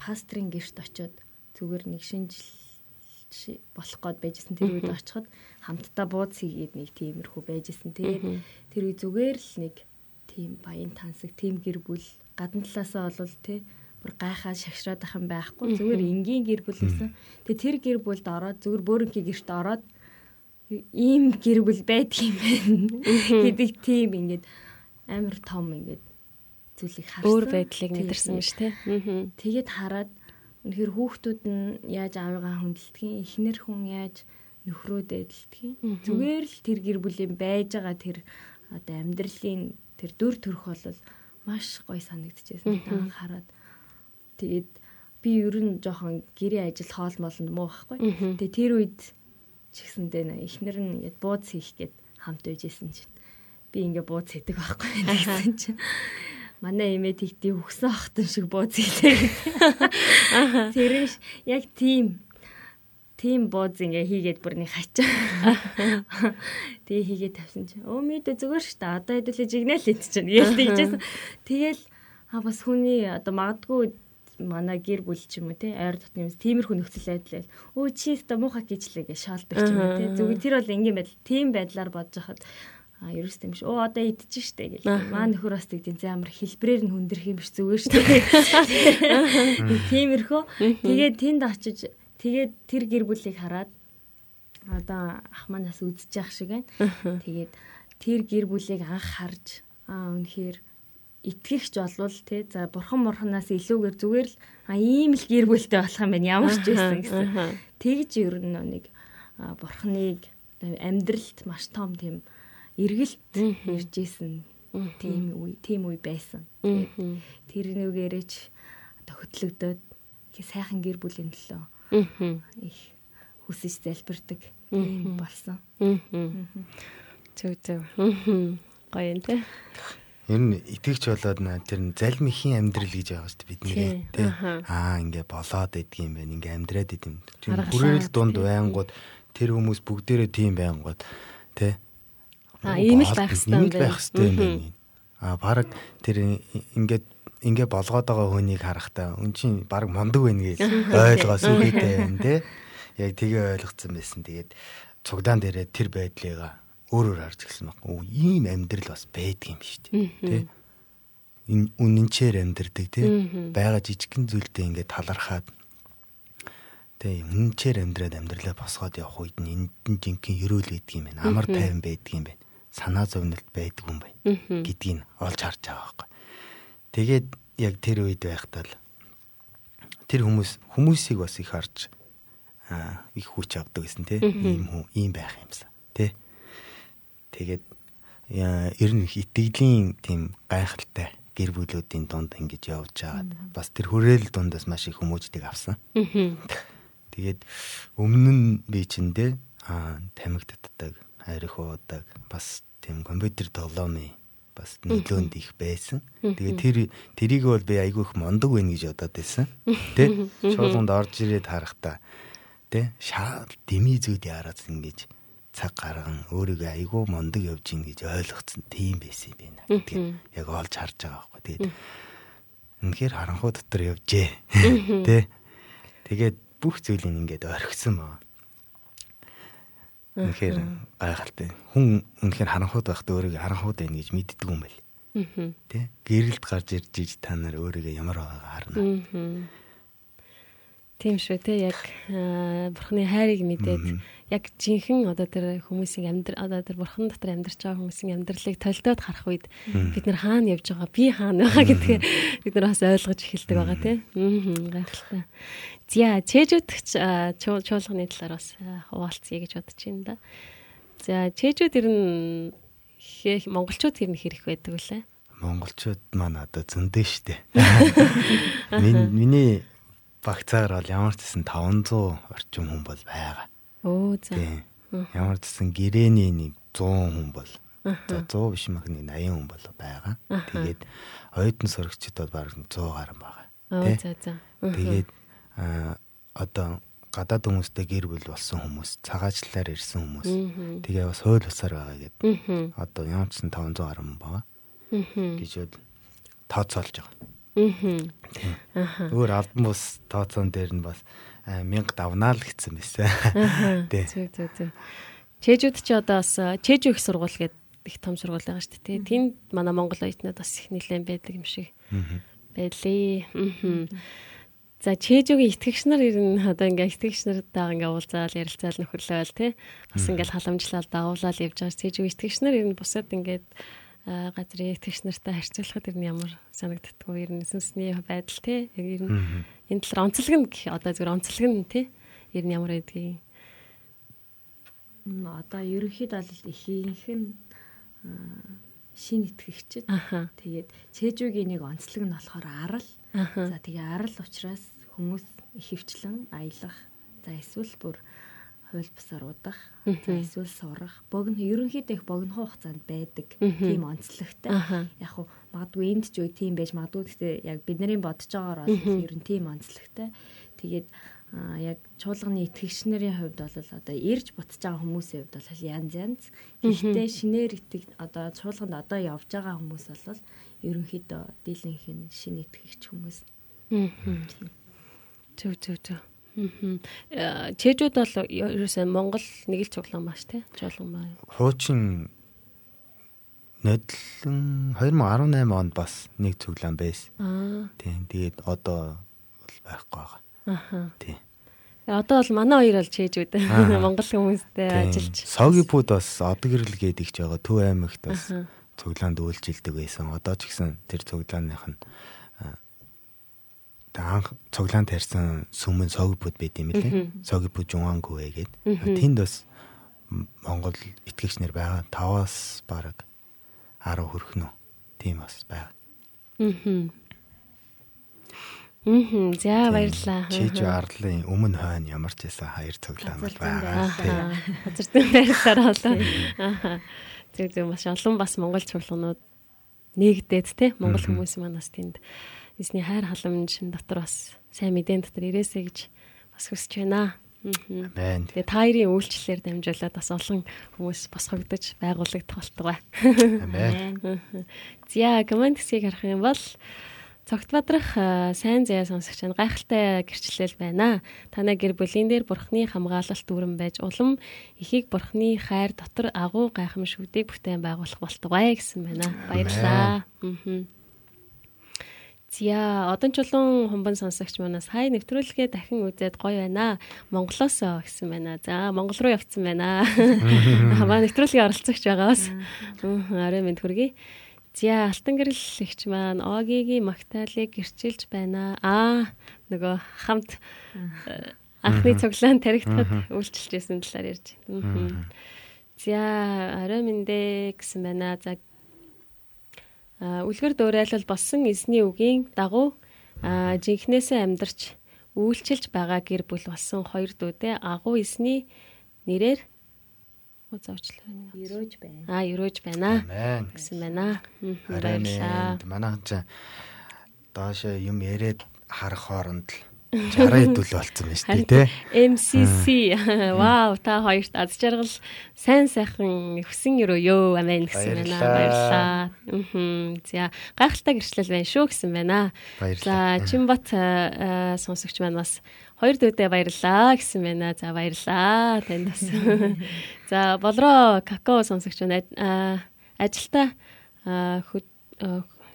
Speaker 6: пастрын гэрт очиод зүгээр нэг шинжил болох гээд байжсэн тэр үед очиход хамтдаа бууз хийгээд нэг тиймэрхүү байжсэн. Тэгээд тэр үе зүгээр л нэг тийм баян тансаг тийм гэр бүл гадна талаасаа бол тий бүр гайхаад шагшраад ах юм байхгүй зүгээр энгийн гэр бүл гэсэн. Тэгээ тэр гэр бүлд ороод зүгээр бөөрөнхий гэрт ороод ийм гэр бүл байдаг юм байна гэдэг тийм ингээд амар том ингээд зүйлийг харсан.
Speaker 2: Өөр байдлыг мэдэрсэн шүү дээ.
Speaker 6: Тэгээд хараад үнэхэр хүүхдүүд нь яаж аавыгаа хүндэлдгийг, эхнэр хүн яаж нөхрөө дэдэлдгийг. Зүгээр л тэр гэр бүлийн байж байгаа тэр одоо амьдралын тэр дүр төрх бол маш гоё санагдчихсэн. Та хараад Тэгээд би ер нь жоохон гэрээ ажил хоол молонд муу байхгүй. Тэгээд тэр үед ч гэсэндээ нэ эхнэр нь бууз хийх гээд хамт байжсэн чинь би ингээ бууз хийдэг байхгүй *laughs* гэсэн чинь манай эмээ тэгтий өгсөн ахтан шиг бууз хийлээ. *laughs* Тэр яг тийм тийм бууз ингээ хийгээд бүрний хачаа. *laughs* Тэгээ хийгээд тавьсан чинь өө мэдээ зүгээр ш та одоо хэдүүлээ жигнэл хийч чинь гээл тэгжсэн. Тэгэл а бас хүний одоо магадгүй манай гэр бүл ч юм уу те ойр дотны юм тиймэрхүү нөхцөл байдал байл. Өө чи өстө муухай гिचлээ гэж шаалдаг ч юм уу те. Зүгээр тэр бол энгийн байдал. Тийм байдлаар бодож хахад а ерөөс тийм ш. Оо одоо идэж штэ гэл. Маа нөхөр бас тэгдэн зэ амар хэлбрээр нь хүндрэх юм биш зүгээр штэ. *laughs* Тиймэрхүү. Тэгээд тэнд очиж тэгээд тэр гэр бүлийг хараад одоо ах манаас үзэж явах шиг байна. Тэгээд тэр гэр бүлийг анх харж аа үнэхээр итгэгч болвол тий за бурхан мурханаас илүүгээр зүгээр л а ийм л гэр бүлтэй болох юм байна ямар ч байсан гэсэн. Тэгж ер нь нэг бурханыг амьдралд маш том тийм эргэлт ирж исэн тийм үе тийм үе байсан. Тэр нүгээрэж одоо хөтлөгдөд сайхан гэр бүлийн төлөө их хүсэж залбирдаг болсон.
Speaker 2: Зөв зөв. Гоё тий.
Speaker 5: Ер нь итгэвч болоод тэр залим ихийн амьдрал гэж байгаа шүү дээ бид нэрээ тий. Аа ингээ болоод идэх юм байна. Ингээ амьдраад идэм. Тийм бүрээл дунд байнгут тэр хүмүүс бүгдээрээ тийм байнгут тий.
Speaker 2: Аа ийм л байх хэрэгтэй
Speaker 5: юм байх хэрэгтэй юм байна. Аа баг тэр ингээд ингээ болгоод байгаа хүнийг харахтаа өн чинь баг мундаг байна гэж ойлгоос үгүйтэй байна те. Яг тгээ ойлгоцсон байсан. Тэгээд цуглаан дээрээ тэр байдлыгаа өөрөөр харж эхэлсэн баг. Оо ийм амьдрал бас байдаг юм шүү дээ. Тэ? Энэ үнэнчээр амьдрдаг тий. Бага жижигхэн зүйлдээ ингээд талархаад Тэ үнэнчээр амьдраад амьдралаа босгоод явах үед нь энд нь жинхэнэ ерөөл байдаг юм байна. Амар тайван байдаг юм байна. Санаа зовнилт байдаг юм байна. гэдгийг олж харж байгаа байхгүй. Тэгээд яг тэр үед байхдаа л тэр хүмүүс хүмүүсийг бас их харж их хүч авдаг гэсэн тий. Ийм хүн ийм байх юмсан. Тэ. Тэгээд ер нь итгэлийн тийм гайхалтай гэр бүлүүдийн дунд ингэж явж байгаад бас тэр хүрээл дундаас маш их хүмүүждэг авсан. *laughs* Тэгээд өмнө нь би чиндээ аа тамигддаг, арих уудаг, бас тийм компьютер тоглоомын бас нөлөөнд их байсан. Тэгээд тэр тэрийг бол би айгүй их мондог байна гэж бодоод байсан. Тэ? Шуулганд орж ирээд харахтаа тэ шаа деми зүйдээ хараад ингэж цаг гарган өөрийгөө айгүй мондог явж ийн гэж ойлгоцсон тийм байсан юм байна. Тэгээд яг олж харж байгаа байхгүй. Тэгээд үнэхээр харанхуу дотор явжээ. Тэ? Тэгээд бүх зүйлийг ингээд орхисон баа. Үнэхээр гайхалтай. Хүн үнэхээр харанхууд байхдаа өөрийгөө харанхууд байна гэж мэддэг юм байл. Тэ? Гэрэлд гарч ирж иж та нар өөрийгөө ямар байгаагаа харна.
Speaker 2: Тийм шүү те яг бурхны хайрыг мэдээд яг жинхэнэ одоо тэр хүмүүсийн амьдрал одоо тэр бурхан дотор амьдарч байгаа хүмүүсийн амьдралыг толдоод харах үед бид нар хаана явж байгаа би хаана байгаа гэдгээ бид нар бас ойлгож эхэлдэг байгаа те. Аа гайхалтай. За чэжүүдч чуулганы талаар бас хуваалцъя гэж бодож байна да. За чэжүүд ер нь монголчууд ер нь хэрэг байдаг үлээ.
Speaker 5: Монголчууд маань одоо зөндөө штэ. *laughs* Миний багцаагаар бол ямар ч гэсэн 500 орчим хүн бол байгаа.
Speaker 2: Өө за.
Speaker 5: Ямар ч гэсэн гэрээний нэг 100 хүн бол за 100 биш мах нэг 80 хүн бол байгаа. Тэгээд оюутан сурагчид бол бараг 100 гаруй байгаа.
Speaker 2: Өө за за.
Speaker 5: Тэгээд одоо гадаад хүмүүстэй гэр бүл болсон хүмүүс, цагаачлалаар ирсэн хүмүүс. Тэгээ бас хууль бусаар байгаа гэдэг. Одоо ямар ч 500 гаруй байгаа. гэж тооцоолж байгаа. Аа. Өөр албан бус тооцоон дээр нь бас 1000 давнаа л гэсэн байсан. *laughs*
Speaker 2: Тий. Зүг зүг зүг. Чэжүүд ч одоо бас чэжүү их сургууль гэдэг их том сургууль байгаа шүү дээ. Тэнд манай Монгол оюутнууд бас их нэлээд байдаг юм шиг. Байлээ. За чэжүүгийн итгэгч нар ер нь одоо ингээ итгэгч нартаа ингээ уулзаал ярилцаал нөхөрлөөл тий. Бас ингээл халамжлал давуулаад явж байгаа. Чэжүүгийн итгэгч нар ер нь бусад ингээд газрын итгэгч нартай харьцуулахад ер нь ямар санагддггүй ер нь сүнсний байдал тий. Яг ер нь энэ талаар онцлог нь одоо зүгээр онцлог нь тий. Ер нь ямар байдгийг.
Speaker 6: Одоо ерөнхийд бол ихийнх нь шин итгэгчд. Тэгээд цээжүүгийн нэг онцлог нь болохоор арал За тэгээ арал учраас хүмүүс ихэвчлэн аялах за эсвэл бүр хууль бусаар удах эсвэл сурах богино ерөнхийдөө их богино хугацаанд байдаг тийм онцлогтой. Яг хуу магадгүй энд ч үе тийм байж магадгүй. Гэхдээ яг бидний бодож байгаагаар бол ер нь тийм онцлогтой. Тэгээд яг чуулганы итгэгч нарын хувьд бол одоо ирж бутаж байгаа хүмүүсийн хувьд бол янз янз. Гэхдээ шинээр итэг одоо чуулганд одоо явж байгаа хүмүүс бол ерөнхийдөө дийлэнх нь шинэ итгэгч хүмүүс.
Speaker 2: Зөв зөв зөв. Чэжүүд бол ерөөсөө Монгол нэг л цуглаан маш тий. Жолон бай.
Speaker 5: Хуучин нодлон 2018 онд бас нэг цуглаан байсан. Аа. Тийм. Тэгээд одоо бол байхгүй байгаа.
Speaker 2: Аха. Тийм. Одоо бол манай хоёр бол чэжүүд *laughs* Монгол хүмүүстэй ажиллаж.
Speaker 5: Согипуд бас одоо гэрэл гээд ихж байгаа. Төв аймагт бас цуглаанд үйлчилдэг байсан. Одоо ч гэсэн тэр цуглааных нь анх цуглаанд тарьсан сүмэн согипуд байд юм лээ. Согипуд жуангүвэ гээд. Тэнд бас Монгол итгэгч нар байгаа. 5-аас бараг 10 хүрэх нөө. Тийм бас байгаа.
Speaker 2: Аа. Мм за баярлалаа.
Speaker 5: Чиж арлын өмнө хойно ямар ч байсан хоёр цуглаан бол байгаа.
Speaker 2: Газар зүйн байрлалаар болоо. Аа. Тэг тэг маш олон бас монгол чуулганууд нэгдээд те монгол хүмүүс маань бас тэнд эзний хайр халамж дотор бас сайн мэдэн дотор ирээсэй гэж бас хүсэж байна.
Speaker 5: Амен.
Speaker 2: Тэгээ таарын үйлчлэлээр дамжуулаад бас олон хүмүүс босгогдож байгуулагдах болтугай.
Speaker 5: Амен.
Speaker 2: За комент хэсгийг харах юм бол Цогт бадрах сайн заяа сонсогч нь гайхалтай гэрчлэл байна. Танай гэр бүлийн дээр бурхны хамгаалалт дүүрэн байж улам ихийг бурхны хайр дотор агуу гайхамшигтыг бүтээн байгуулах болтугай гэсэн байна. Баярлалаа. Аа. Зя одон чулуун хумбан сонсогч манаас хай нэвтрүүлгээ дахин үзээд гоё байна. Монголоос гэсэн байна. За Монгол руу явцсан байна. Хамаа нэвтрүүлгийн оролцогч байгаас. Арай мэд хүргэе. За алтан гэрэл ихч маань Огигийн Макталыг гэрчилж байна. Аа нөгөө хамт э, анхны цуглаан таригдахад үйлчилжсэн талаар ярьж. За орой мэндэ гэсэн байна. За үлгэр дуурайлал болсон эзний үгийн дагуу жинхнээсээ амьдарч үйлчилж байгаа гэр бүл болсон хоёр дүүдээ агуу эзний нэрээр зовчлаа.
Speaker 6: Ерөөж байна.
Speaker 2: Аа, ерөөж байна.
Speaker 5: Амен.
Speaker 2: гэсэн байна.
Speaker 5: Баярлалаа. Манайхан ч доошо юм яриад харах хооронд л 60 хэдүүл болцсон байна шүү дээ, тий?
Speaker 2: MCC. Вау, та хоёрт аз жаргал сайн сайхан хүсэн өрөө ёо амен гэсэн байна. Баярлалаа. Аа. За, гайхалтай гэрчлэл байна шүү гэсэн байна. За, Чимбат сонсогч маань бас Хоёр дүүдээ баярлаа гэсэн байна. За баярлаа танд бас. За болроо какао сонсогч байна. Ажилта юу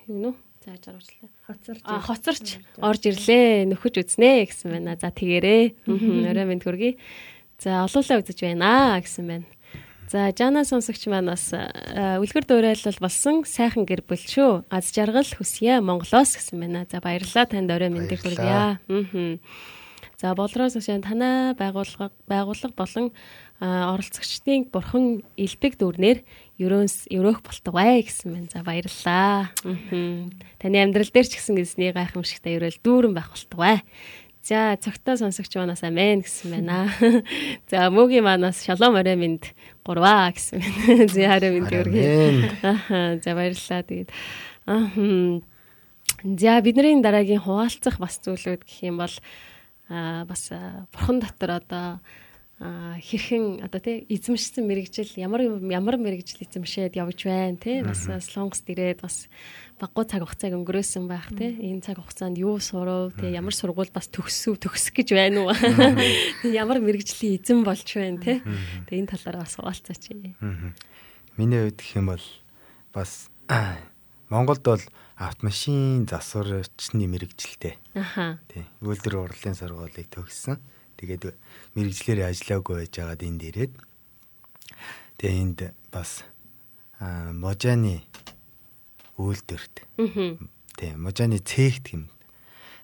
Speaker 2: нөө зааж аргачлаа.
Speaker 6: Хоцорч
Speaker 2: а хоцорч орж ирлээ. Нөхөж үзнэ гэсэн байна. За тэгээрээ. Орой минь хүргэе. За олуулаа үзэж байна гэсэн байна. За Жана сонсогч маань бас үлгэр дуурайлал болсон сайхан гэр бүл шүү. Аз жаргал хүсье Монголоос гэсэн байна. За баярлалаа танд орой мэндийг хүргье. Аа. За болроос шин танай байгууллага байгууллага болон оролцогчдын бурхан элбэг дүрнээр ерөөс өрөөх болтугай гэсэн мэн. За баярлалаа. Таны амьдрал дээр ч гэсэн эзний гайхамшигтай өрөөл дүүрэн байх болтугай. За цогтой сонсогч манаас амен гэсэн байна. За мөгийн манаас шалом орой минь гурваа гэсэн байна. Орой минь өргөе. Аа за баярлалаа. Тэгээд аа За бидний дараагийн хуваалцах бас зүйлүүд гэх юм бол а бас бурхан дотор одоо хэрхэн одоо тий эзэмшсэн мэрэгжил ямар ямар мэрэгжил эзэмшээд явж байна тий бас слонгост ирээд бас баггүй цаг хугацааг өнгөрөөсөн байх тий энэ цаг хугацаанд юу сурав тий ямар сургууль бас төгсөв төгсөх гэж байна уу ямар мэрэгжлийн эзэн болж байна тий тэгээ энэ талаараа бас хуваалцаач.
Speaker 5: Миний хувьд гэх юм бол бас *clears throat* Монголд бол автомашин засварчны мэрэгжилтэй.
Speaker 2: Аха.
Speaker 5: Тий. Үйлдвэр урлалын сургуулийг төгссөн. Тэгээд мэрэгжлэр ажиллаагүй байж байгаад энд ирээд тэгээ энд бас можаны үйлдвэрт. Тий. Можаны цехт юм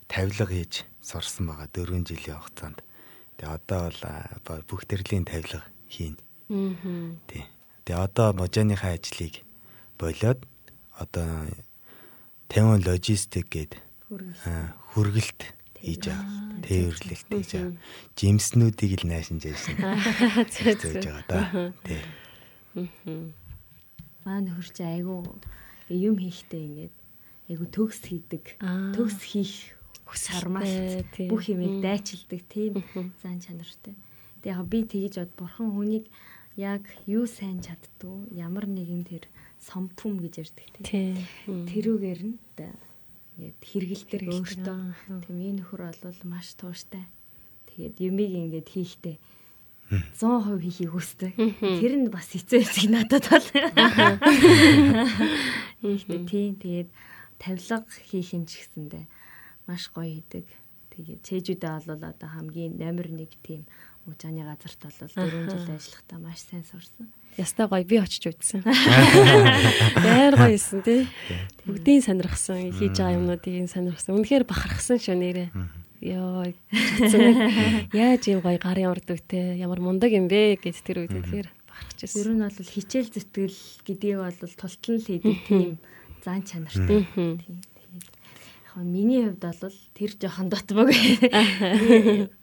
Speaker 5: тавилга хийж сурсан байгаа 4 жилийн хугацаанд. Тэгээ одоо бол бүх төрлийн тавилга хийн.
Speaker 2: Аа.
Speaker 5: Тий. Тэгээ одоо можаныхаа ажлыг болоод одоо 50 логистик гээд хүргэлт хийж байгаа. Тээвэрлэлт хийж байгаа. Жимснүүдийг л найшинж яасан. *laughs* Зөвж байгаа да. Тий.
Speaker 6: Маа нөхөр чи айгу юм хийхтэй ингээд айгу төгс хийдэг. Төгс хийх сармаас бүх юмыг дайчилдаг тийм зан чанартай. Тэгээ яг би тэгэж бод бурхан хүнийг яг юу сайн чаддгүй ямар нэгэн тэр сомпум гэж ярьдаг тийм. Тэрүүгээр нь ингээд хэрэгэлдэр өөртөө тийм энэ нөхөр бол маш тууштай. Тэгээд юмыг ингээд хийхдээ 100% хийхийг хүсдэг. Тэр нь бас хэцүү хэсэг надад бол. Ихтэй тийм тэгээд тавилга хийх юм ч гэсэндээ маш гоё хийдэг. Тэгээд цээжүүдээ бол одоо хамгийн номер 1 тийм уужааны газарт бол 4 жил ажиллахдаа маш сайн сурсан.
Speaker 2: Ястай гоё би очиж үзсэн. *laughs* Баяр гоё исэн тий. Бүгдийн сонирхсан хийж байгаа юмнуудыг сонирхсан. Үнэхээр бахархсан шүү нэрээ. Йоо. *laughs* Яаж ийм гоё гарын урд үгтэй ямар мундаг юм бэ гэд тэр үед тэгэхээр бахархчихсан.
Speaker 6: Ер нь бол хичээл зүтгэл гэдгийг бол тултал хийдэг тийм зан чанартай. Тийм миний хувьд бол тэр жоохон дотбог.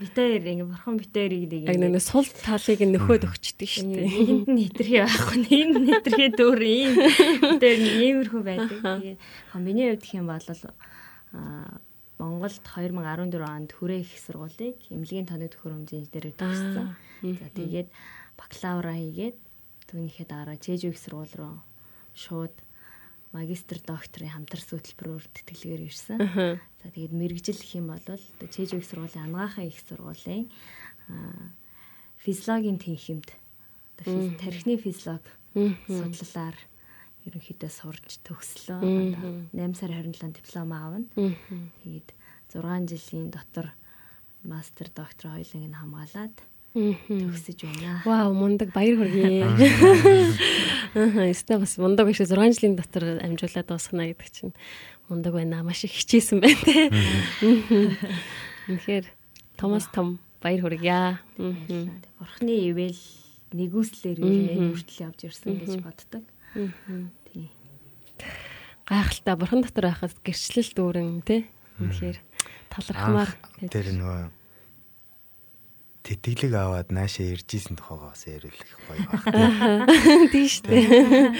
Speaker 6: Битээр ингээ бурхан битээрийг нэг
Speaker 2: яг нэг сул талыг нөхөд өгчдөг шүү дээ.
Speaker 6: Нэгэнд нь хэтэрхий байхгүй, нэг нь хэтэрхий дөр ийм. Тэр иймэрхүү байдаг. Тэгээ миний хувьд гэх юм бол Монголд 2014 онд хүрээ их сургуулийг эмнэлгийн тоног төхөөрөмжийн дээр төгссөн. За тэгээд бакалавра хийгээд түүнийхээ дараа Чэжүү их сургууль руу шууд магистр докторийн хамтарс хөтөлбөрөөр тэтгэлгээр ирсэн. За тэгээд мэрэгжил гэх юм бол их сургуулийн анагаахын их сургуулийн физиологийн тэнхимд тархины физиологи судлалаар ерөнхийдөө сурч төгслөө. Одоо 8 сар 27 диплом аавна. Тэгээд 6 жилийн дотор мастер доктор хоёуланг нь хамгаалаад төгсөж байна.
Speaker 2: Вау, мундаг баяр хүргэе. Аа, өстой бас мундаг биш 6 жилийн дотор амжуулаад дуусгана гэдэг чинь мундаг байна. Маш их хичээсэн байна те. Тэгэхээр Томас том баяр хүргье.
Speaker 6: Бурхны ивэл нэгүслэр энэ хүртэл явж ирсэн гэж боддог. Тий.
Speaker 2: Гайхалтай бурхан дотор байхад гэрчлэл дүүрэн те. Үнэхээр талархмаар
Speaker 5: тэр нөгөө тэтгэлэг аваад наашаа ирж исэн тухайгаа бас ярилах гоё баг. *laughs*
Speaker 2: тийм шүү дээ.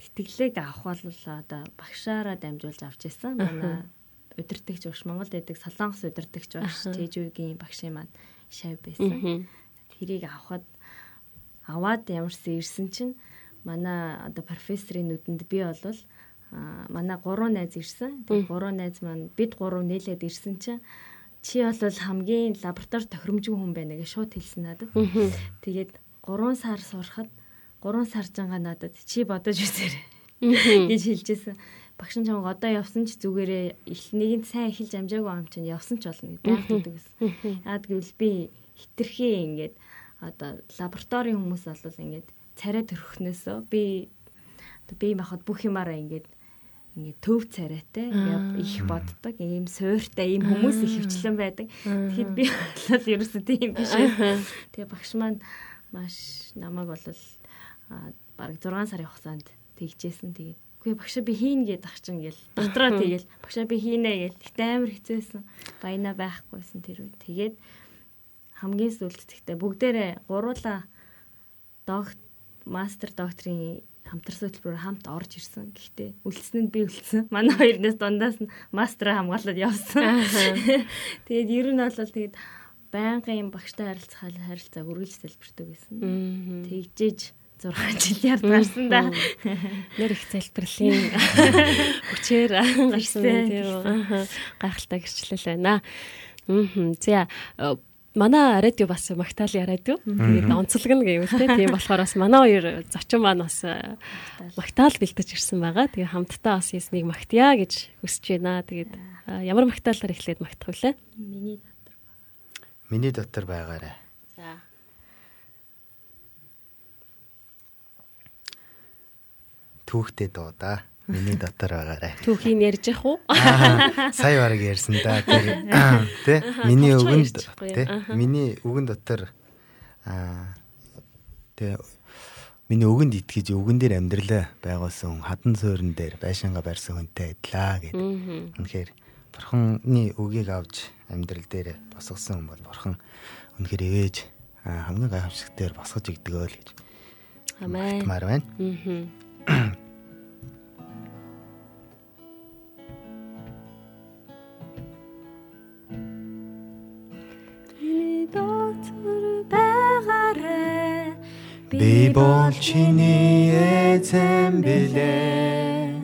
Speaker 6: Тэтгэлэг авах бол одоо багшаараа дамжуулж авч ирсэн. Манай удирдахч багш Монголд байдаг Солонгос удирдахч багш Тэжүүгийн багшийн маань шав байсан. Тэрийг авахад аваад ямарсан ирсэн чинь манай одоо профессорын нүдэнд би аа, манай гурван найз ирсэн. Тэгээд гурван найз маань бид гурав нээлээд ирсэн чинь чи бол хамгийн лаборатори тохиромжгүй хүн байна гэж шууд хэлсэн надад. Тэгээд 3 сар сурахад 3 сар жанга надад чи бодож үзээрэй гэж хэлжсэн. Багш нь чамд одоо явсан ч зүгээрээ эхлэнийг нь сайн эхэлж амжаагүй юм чинь явсан ч болно гэж гэдэг гэсэн. Яад гэвэл би хитрхи ингээд одоо лабораторийн хүмүүс бол ингээд царай төрөхнөөсөө би одоо би махад бүх юмараа ингээд ингээд төв царайтай их боддог ийм суйртай ийм хүмүүс их хвчлэн байдаг. Тэгэхэд би бол ерөөсөө тийм биш. Тэгээ багш маань маш намайг бол баг 6 сарын хугацаанд тэгжсэн. Тэгээд үгүй багшаа би хийн гээд ах чинь гээл дотроо тэгэл багшаа би хийнэ гээл тэгтээ амар хэцээсэн. Баяна байхгүйсэн тэр үед. Тэгээд хамгийн сүүлд тэгтээ бүгдээрээ гуруула докт мастер докторийн хамтарсан хөтөлбөрөөр хамт орж ирсэн. Гэхдээ үлдсэн нь би үлдсэн. *laughs* Манай хоёрнаас дундаас нь мастер хамгаалаад явсан. *laughs* Тэгээд ер нь бол тэгээд байнгын багштай харилцах харилцааг үргэлж залбирдаг байсан. Тэгжээж 6 жил ярдгарсан да. *laughs*
Speaker 2: Нэр их залбирлын хүчээр гарсан тийм. Гайхалтай гэрчлэл байна. Аа. За манай радио бас Магтаалын радио. Тэгээд онцлог нь гэвэл тийм болохоор бас манай хоёр зочин маань бас э, Магтаал бэлдэж ирсэн байгаа. Тэгээ хамтдаа бас ясныг магтъя гэж хүсэж байна. Тэгээд э, ямар магтаалаар эхлээд магтах вүлээ?
Speaker 6: Миний
Speaker 5: Миний дотор байгаарай.
Speaker 2: За.
Speaker 5: Түүхтэй дуу да. Миний дотор байгаарай.
Speaker 2: Түүхийг ярьж явах уу?
Speaker 5: Сая бараг ярьсан да. Тэ миний
Speaker 2: чадахгүй
Speaker 5: тэ миний үгэн дотор аа тэ миний үгэнд итгэж үгэн дээр амьдралаа байгуулсан хадан суурин дээр байшингаа барьсан хүнтэй адилаа гэдэг. Үнэхээр бурханы үгийг авч амьдрал дээр босгосон хүн бол бурхан үнэхээр аа, хамгийн гайхамшигтээр босгож игдгөө л гэж
Speaker 2: Амен.
Speaker 5: маар байна.
Speaker 2: Аа.
Speaker 5: Бол чиний эзэн билээ.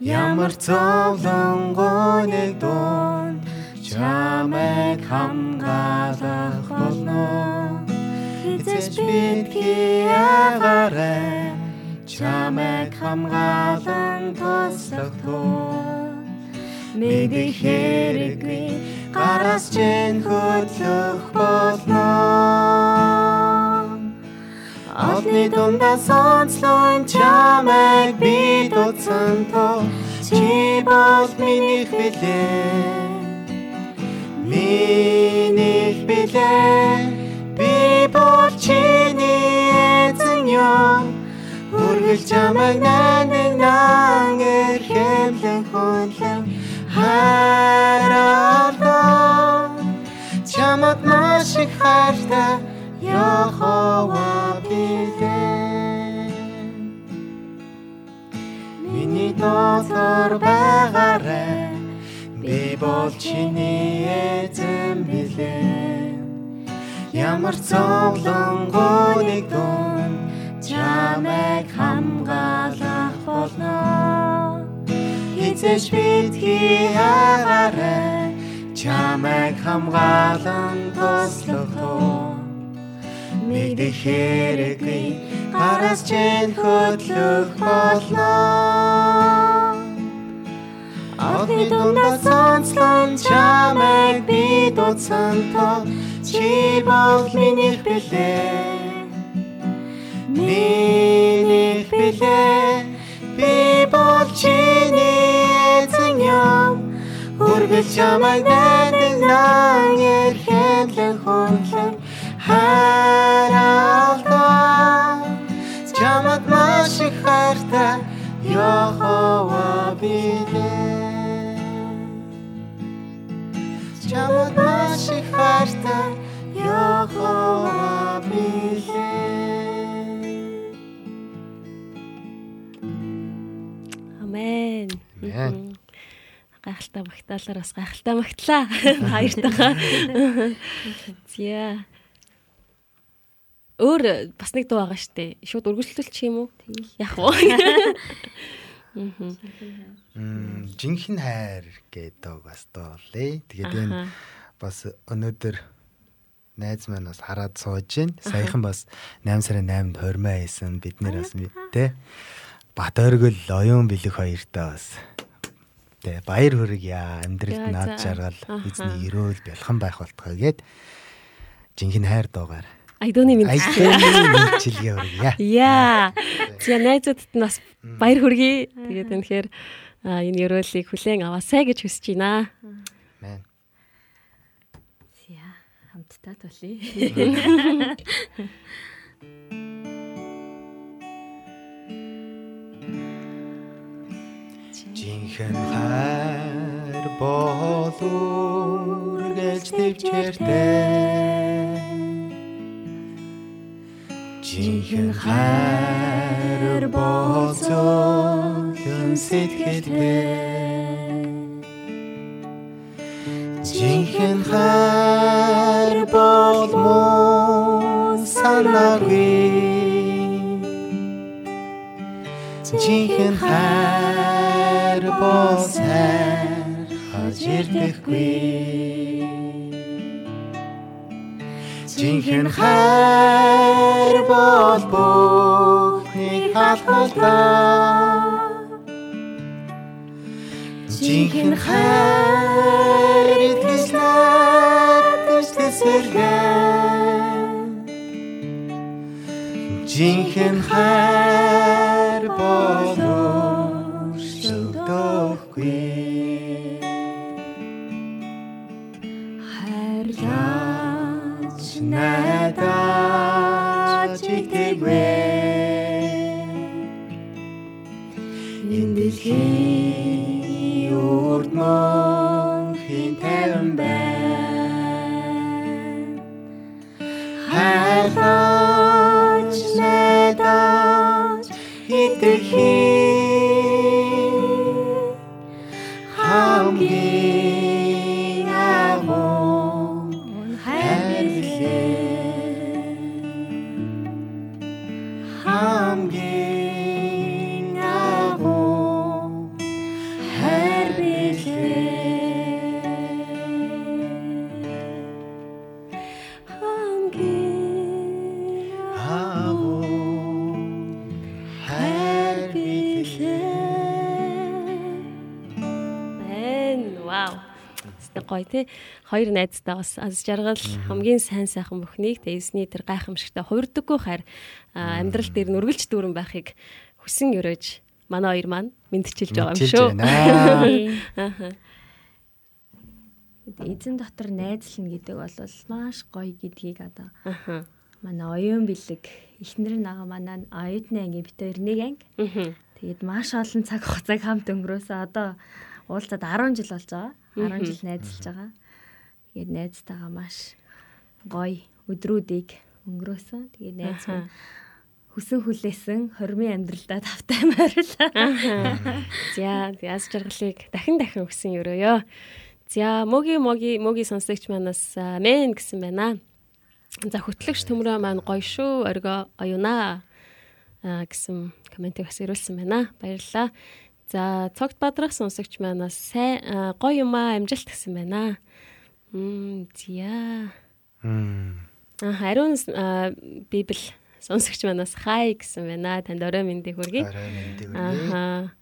Speaker 5: Ямар зовлонгоо нэг дунд чамайг хамгаалах болно. Эцэс битгий агаарай чамайг хамгаалан туслах тоо Мэдэх хэрэггүй гараас чин хөдлөх болно Одны дундаа сонслон чамайг би дутсан то чи бол минийх билээ. Минийх билээ. Би бол чиний эзэн юм Үргэлж чамайг нэг нан эрхэмлэн хүнлэн хайрлаа Чамд маш их хайртай Яхова билээ Миний дотор байгаарай Би бол чиний эзэн билээ Ямар зовлонгоо нэг дун чамайг хамгаалах
Speaker 7: болно. Хизээч битгий агаарай чамайг хамгаалан туслах мэдэх хэрэггүй гараас чин хөдлөх болно Ахны дундаа сонслон чамайг би дуудсан тоо чи бол миний бэлээ миний бэлээ би бол чиний эзэн юм үргэлж чамайг найдагнан эрхэмлэн хөндлөн харалдаа чамд маш их хайртай Йохова билээ чамд маш их хайртай Йохова билээ
Speaker 2: Амен.
Speaker 5: Амен.
Speaker 2: Гайхалтай магтаалаар бас гайхалтай магтлаа. *laughs* Баяртайгаа. *laughs* Зя. Өөр бас нэг дуу байгаа штэ. Шууд үргэлжлүүлчих юм уу? Яг уу. *laughs*
Speaker 5: Мм, жинхэнэ хайр гэдэг бас дуулээ. Тэгээд энэ бас өнөөдөр найз маань бас хараад сууж гин. Саяхан бас 8 сарын 8-нд хормоо хийсэн. Бид нэр бас тэ Бат оргил оюун бэлэг хоёртаа бас тэ баяр хүргье амьдралд наад жаргал эзний эрүүл бэлхэн байх болтгоо гэд жинхэнэ хайр дуугаар
Speaker 2: Айдооны мэд.
Speaker 5: айдны мэдчилгээ хүргье.
Speaker 2: Яа. За найзуудад нь бас баяр хүргэе. Тэгээд үнэхээр энэ ерөөлийг хүлээн аваасай гэж хүсэж байна.
Speaker 5: Мэн.
Speaker 6: За хамтдаа тулъя.
Speaker 5: Жинхэнэ хайр бол үргэлж төвчээртэй. Жинхэнэ хайр бол зөвхөн сэтгэлтэй. Жинхэнэ хайр бол мөн санаагүй. Жинхэнэ хайр бол сайр хажирдэхгүй. Жинхэнэ хайр бол бүхнийг халахлаа. Жинхэнэ хайр итгэж найдаж тэсвэргэн. Жинхэнэ хайр бол өөрчлөгдөхгүй.
Speaker 6: Хайрлаач
Speaker 5: Найдаж итгэвэ. Энэ дэлхийн урд мөнхийн тайван байна. Хайрлаач
Speaker 2: Тэ гоё те. Хоёр найзтай бас аз жаргал хамгийн сайн сайхан бүхнийг тэ эзний тэр гайхамшигтай хувирдаггүй хайр амьдрал дээр нүргэлж дүүрэн байхыг хүсэн өрөөж манай хоёр маань мэдчилж байгаа юм шүү.
Speaker 5: байна. *laughs*
Speaker 6: эзэн дотор найзлна гэдэг бол маш гоё гэдгийг одоо
Speaker 2: Аха.
Speaker 6: манай оюун бэлэг эхнэр нага манай оюутны анги бит хоёр нэг анги. Тэгээд маш олон цаг хугацааг хамт өнгөрөөсөө одоо уулзаад 10 жил болж байгаа. 10 жил найзалж байгаа. Тэгээд найзтайгаа маш гоё өдрүүдийг өнгөрөөсөн. Тэгээд найз минь хүсэн хүлээсэн хормын амьдралдаа тавтай морил.
Speaker 2: За яс жаргалыг дахин дахин өгсөн өрөөё. За моги моги моги сонсогч манаас а, мен гэсэн байна. За хөтлөгч төмрөө маань гоё шүү. Орго оюуна. гэсэн комментиг бас ирүүлсэн байна. Баярлалаа. За цогт бадрах сонсогч манаас сайн гоё юм аа амжилт гэсэн байна. Мм зя.
Speaker 5: Мм.
Speaker 2: А хариун библ сонсогч манаас хай гэсэн байна. Танд орой мэндийг хүргэе.
Speaker 5: Арай мэндийг хүргэе.
Speaker 2: Аха.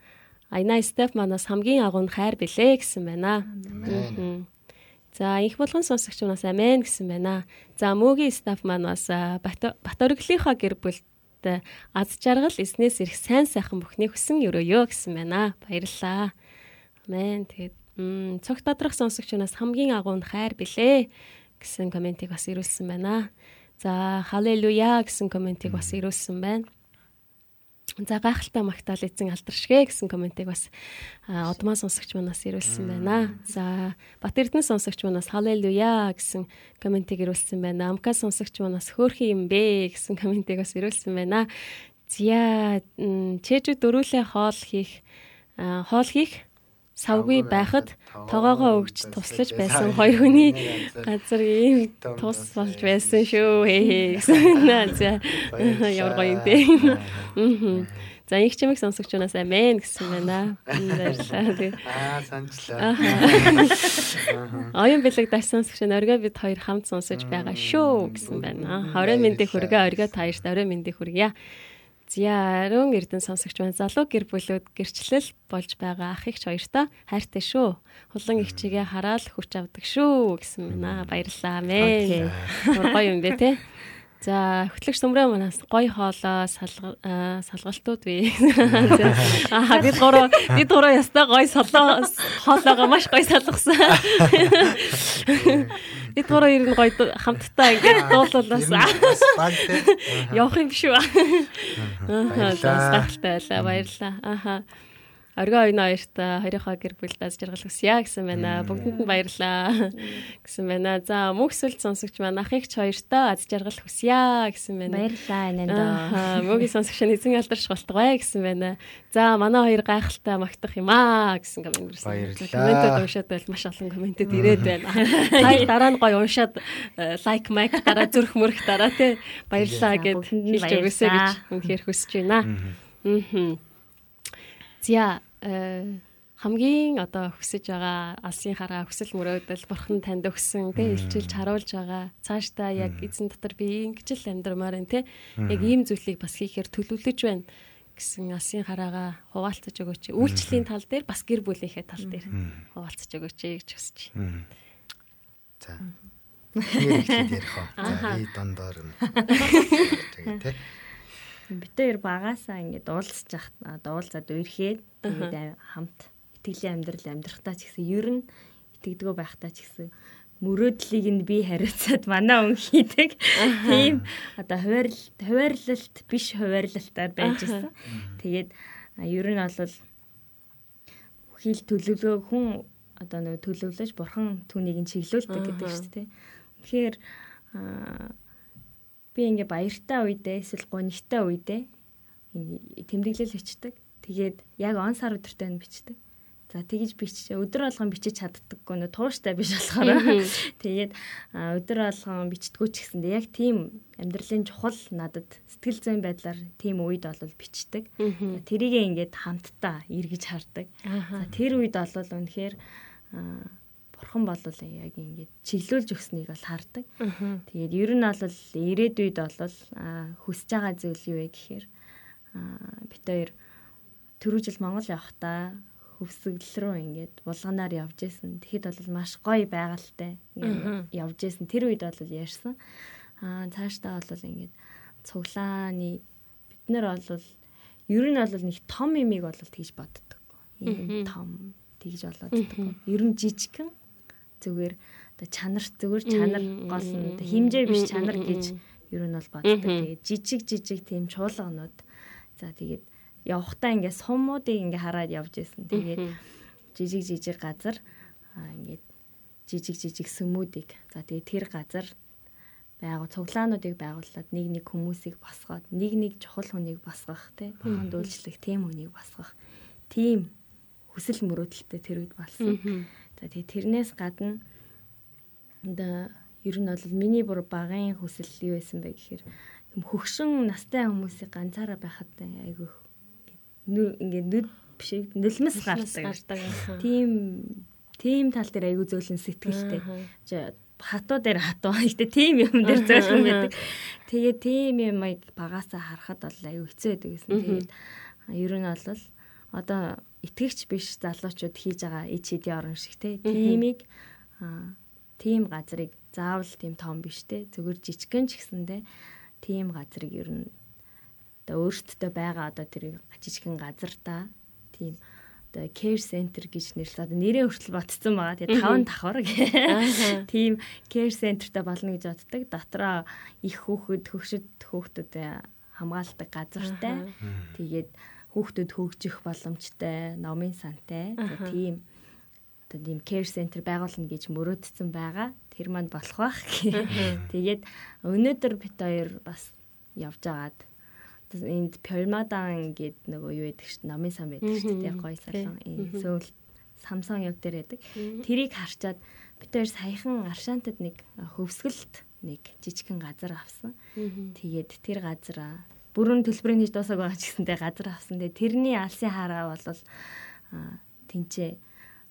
Speaker 2: Айна Стеф манаас хамгийн агуун хайр билээ гэсэн байна. Мгм. За их болгон сонсогч манаас амен гэсэн байна. За мөгийн стаф манаас Батөрглийнхаа гэр бүлд аз жаргал эснээс ирэх сайн сайхан бүхний хүсэн өрөөё гэсэн байна. Баярлалаа. Амен. Тэгээд цогт бадрах сонсогчнаас хамгийн агуунд хайр билээ гэсэн комментиг бас ирүүлсэн байна. За халелуя гэсэн комментиг бас ирүүлсэн байна. За гайхалтай магтаал эзэн алдаршгэ гэсэн комментиг бас удмаа сонсогч манаас ирүүлсэн байна. За Бат Эрдэнэ сонсогч манаас халелуя гэсэн комментиг ирүүлсэн байна. Амка сонсогч манаас хөөрхөн юм бэ гэсэн комментиг бас ирүүлсэн байна. Зя чэжүү дөрүүлээ хоол хийх хоол хийх савгүй байхад тоогоогоо өгч туслаж байсан хоёр хүний газар ийм тус болж байсан шүү. За ямар гоё юм бэ. За их чимэг сонсогчнаас амен гэсэн байна. Баярлалаа.
Speaker 5: Аа санчлаа.
Speaker 2: Оюун бэлэг даш сонсогч нь оргоо бид хоёр хамт сонсож байгаа шүү гэсэн байна. Хорой мэндийг хүргээ оргоо таашд орой мэндийг хүргье. Зя ариун эрдэн сонсогч байна. Залуу гэр бүлүүд гэрчлэл болж байгаа ах ихч хоёртой хайртай шүү. Хулан ихчигээ хараад хүч авдаг шүү гэсэн байна. Баярлалаа мэ. Гоё юм бэ те. За хөтлөгч сүмрээ манаас гоё хоолоо салгалтууд бий. *laughs* Аа бид гурав бид гурав ястай гоё солоо хоолоогоо маш гоё салгасан. *laughs* Бид гурав ер нь гоё хамтдаа ингээд дуулуулаас *laughs* явах юм шүү. Аа байлаа баярлалаа. Ааха. Оргоо ойно хоёрт хоёрынхоо гэр бүл даз жаргал хүсье гэсэн байна. Бүгдэнд нь баярлаа гэсэн байна. За мөхсөлт сонсогч маань ах ихч хоёртоо аз жаргал хүсье гэсэн байна.
Speaker 6: Баярлаа энэнд.
Speaker 2: Аа мөгийн сонсогч нь эзэн алдарч болтгой гэсэн байна. За манай хоёр гайхалтай магтах юм аа гэсэн комент ирсэн. Комментүүд уншаад байл маш олон комментэд ирээд байна. Лайк дараа нь гоё уншаад лайк майк дараа зүрх мөрөх дараа тий баярлаа гэд хэлж өгөөсэй гэж үнэхээр хүсэж байна. Аа. За хамгийн одоо хүсэж байгаа алсын хараа хүсэл мөрөөдөл бурхан танд өгсөн тий илчилж харуулж байгаа. Цаашдаа яг эзэн дотор би ингэж л амьдрмаар байна тий яг ийм зүйлийг бас хийхээр төлөвлөж байна гэсэн алсын хараагаа хуваалцаж өгөөч. Үйлчлэлийн тал дээр бас гэр бүлийнхээ тал дээр хуваалцаж өгөөч гэж хүсэж. Байна.
Speaker 5: За. Хэрэгтэй ярих уу. За, и дондоор нь. Тэгээ тий
Speaker 6: Бид хоёр багасаа ингээд уулзж яхад дуулзаад үерхэд тэгээд хамт итгэлийн амьдрал амьдрахтаа ч гэсэн ер нь итгэдэгөө байхтаа ч гэсэн мөрөөдлийг нь би хариуцаад манай өн хийдэг. Тийм одоо хуваарлалт хуваарлалт биш хуваарлалтаар байж гисэн. Тэгээд ер нь бол хил төлөвлөгөө хүн одоо нөгөө төлөвлөж бурхан түүнийг нь чиглүүлдэг гэдэг шүү дээ. Тэгэхээр би ингээ баяртай үедээ эсвэл гонигтай үедээ тэмдэглэл бичдэг. Тэгээд яг он сар өдөртөө нь бичдэг. За тэгж бичиж өдөр болгон бичиж чаддаггүй нөө тууштай биш болохоор *laughs* тэгээд өдөр болгон бичдэггүй ч гэсэндээ яг тийм амьдралын чухал надад сэтгэл зүйн байдлаар тийм үед бол бичдэг. Тэрийгээ ингээд хамтдаа эргэж хардаг. За тэр үед бол үнэхээр бурхан бол яг ингээд чиглүүлж өгснийг бол хардаг. Тэгээд ер нь бол ирээдүйд бол хүсэж байгаа зүйл юу вэ гэхээр бит хоёр түрүү жил Монгол явахдаа хөвсгөл рүү ингээд булганаар явж исэн. Тэгэхэд бол маш гоё байгальтай явж исэн. Тэр үед бол ярьсан. Аа цаашдаа бол ингээд цуглааны бид нар бол ер нь бол нэг том имийг бол тэгж боддог. Ийм том тэгж болоод. Ер нь жижигхэн зүгээр оо чанар зүгээр чанар гол нь. Химжээ биш чанар гэж ер нь бол боддог. Тэгээд жижиг жижиг тийм чуулганууд за тэгээд явхдаа ингээ сумуудыг ингээ хараад явж исэн. Тэгээд жижиг жижиг газар ингээд жижиг жижиг сүмүүдийг. За тэгээд тэр газар байгуу цуглаануудыг байгуулад нэг нэг хүмүүсийг босгоод нэг нэг чухал хүнийг босгох тийм бурханд үйлчлэх тийм хүнийг босгох тийм хүсэл мөрөөдөлтөй тэр үед болсон. За тэгээ тэрнээс гадна одоо ер нь бол миний бүр багын хүсэл юу байсан бэ гэхээр юм хөгшин настай хүмүүсийг ганцаараа байхад айгүй ингээд нүд биш нөлмөс гардаг. Тийм тийм тал дээр айгүй зөөлөн сэтгэлтэй. Хатуу дээр хатуу. Гэтэ тийм юм дээр зөөлөн байдаг. Тэгээ тийм юм багасаа харахад бол айгүй хэцүү байдаг гэсэн. Тэгээд ер нь бол одоо итгэгч биш залуучууд хийж байгаа ич хэдийн орон шиг те. Тимийг тийм газрыг заавал тийм том биш те. Зүгээр жижигхэн ч гэсэндээ тийм газрыг ер нь одоо өөртөө байгаа одоо тэр жижигхэн газар та тийм одоо care center гэж нэрлээ. Одоо нэрээ хүртэл ботцсон байгаа. Тэгээ таван давхар гэх. *laughs* Тийм care centerтэй болно гэж боддог. Дотроо их хүүхэд, хөгшөд хүүхдүүд хамгаалдаг газартай. Тэгээд хүүхдүүд хөгжих боломжтой, номын сантай. Тийм одоо тийм care center байгуулна гэж мөрөөдсөн байгаа. Тэр манд болох бах. Тэгээд өнөөдөр бит хоёр бас явж агаад энд Пёрмадан гээд нөгөө юу яадаг дээ. Номын сан байдаг шүү дээ. Гоё салон. Сөүл Самсон яг дээр байдаг. Тэрийг харчаад бид хоёр саяхан Аршаантад нэг хөвсгөлт нэг жижигхэн газар авсан. Тэгээд тэр газар бүрэн төлбөрийг хийж дуусах байгаа ч гэсэнтэй газар авсан. Тэгээд тэрний алсын хараа бол тэнцээ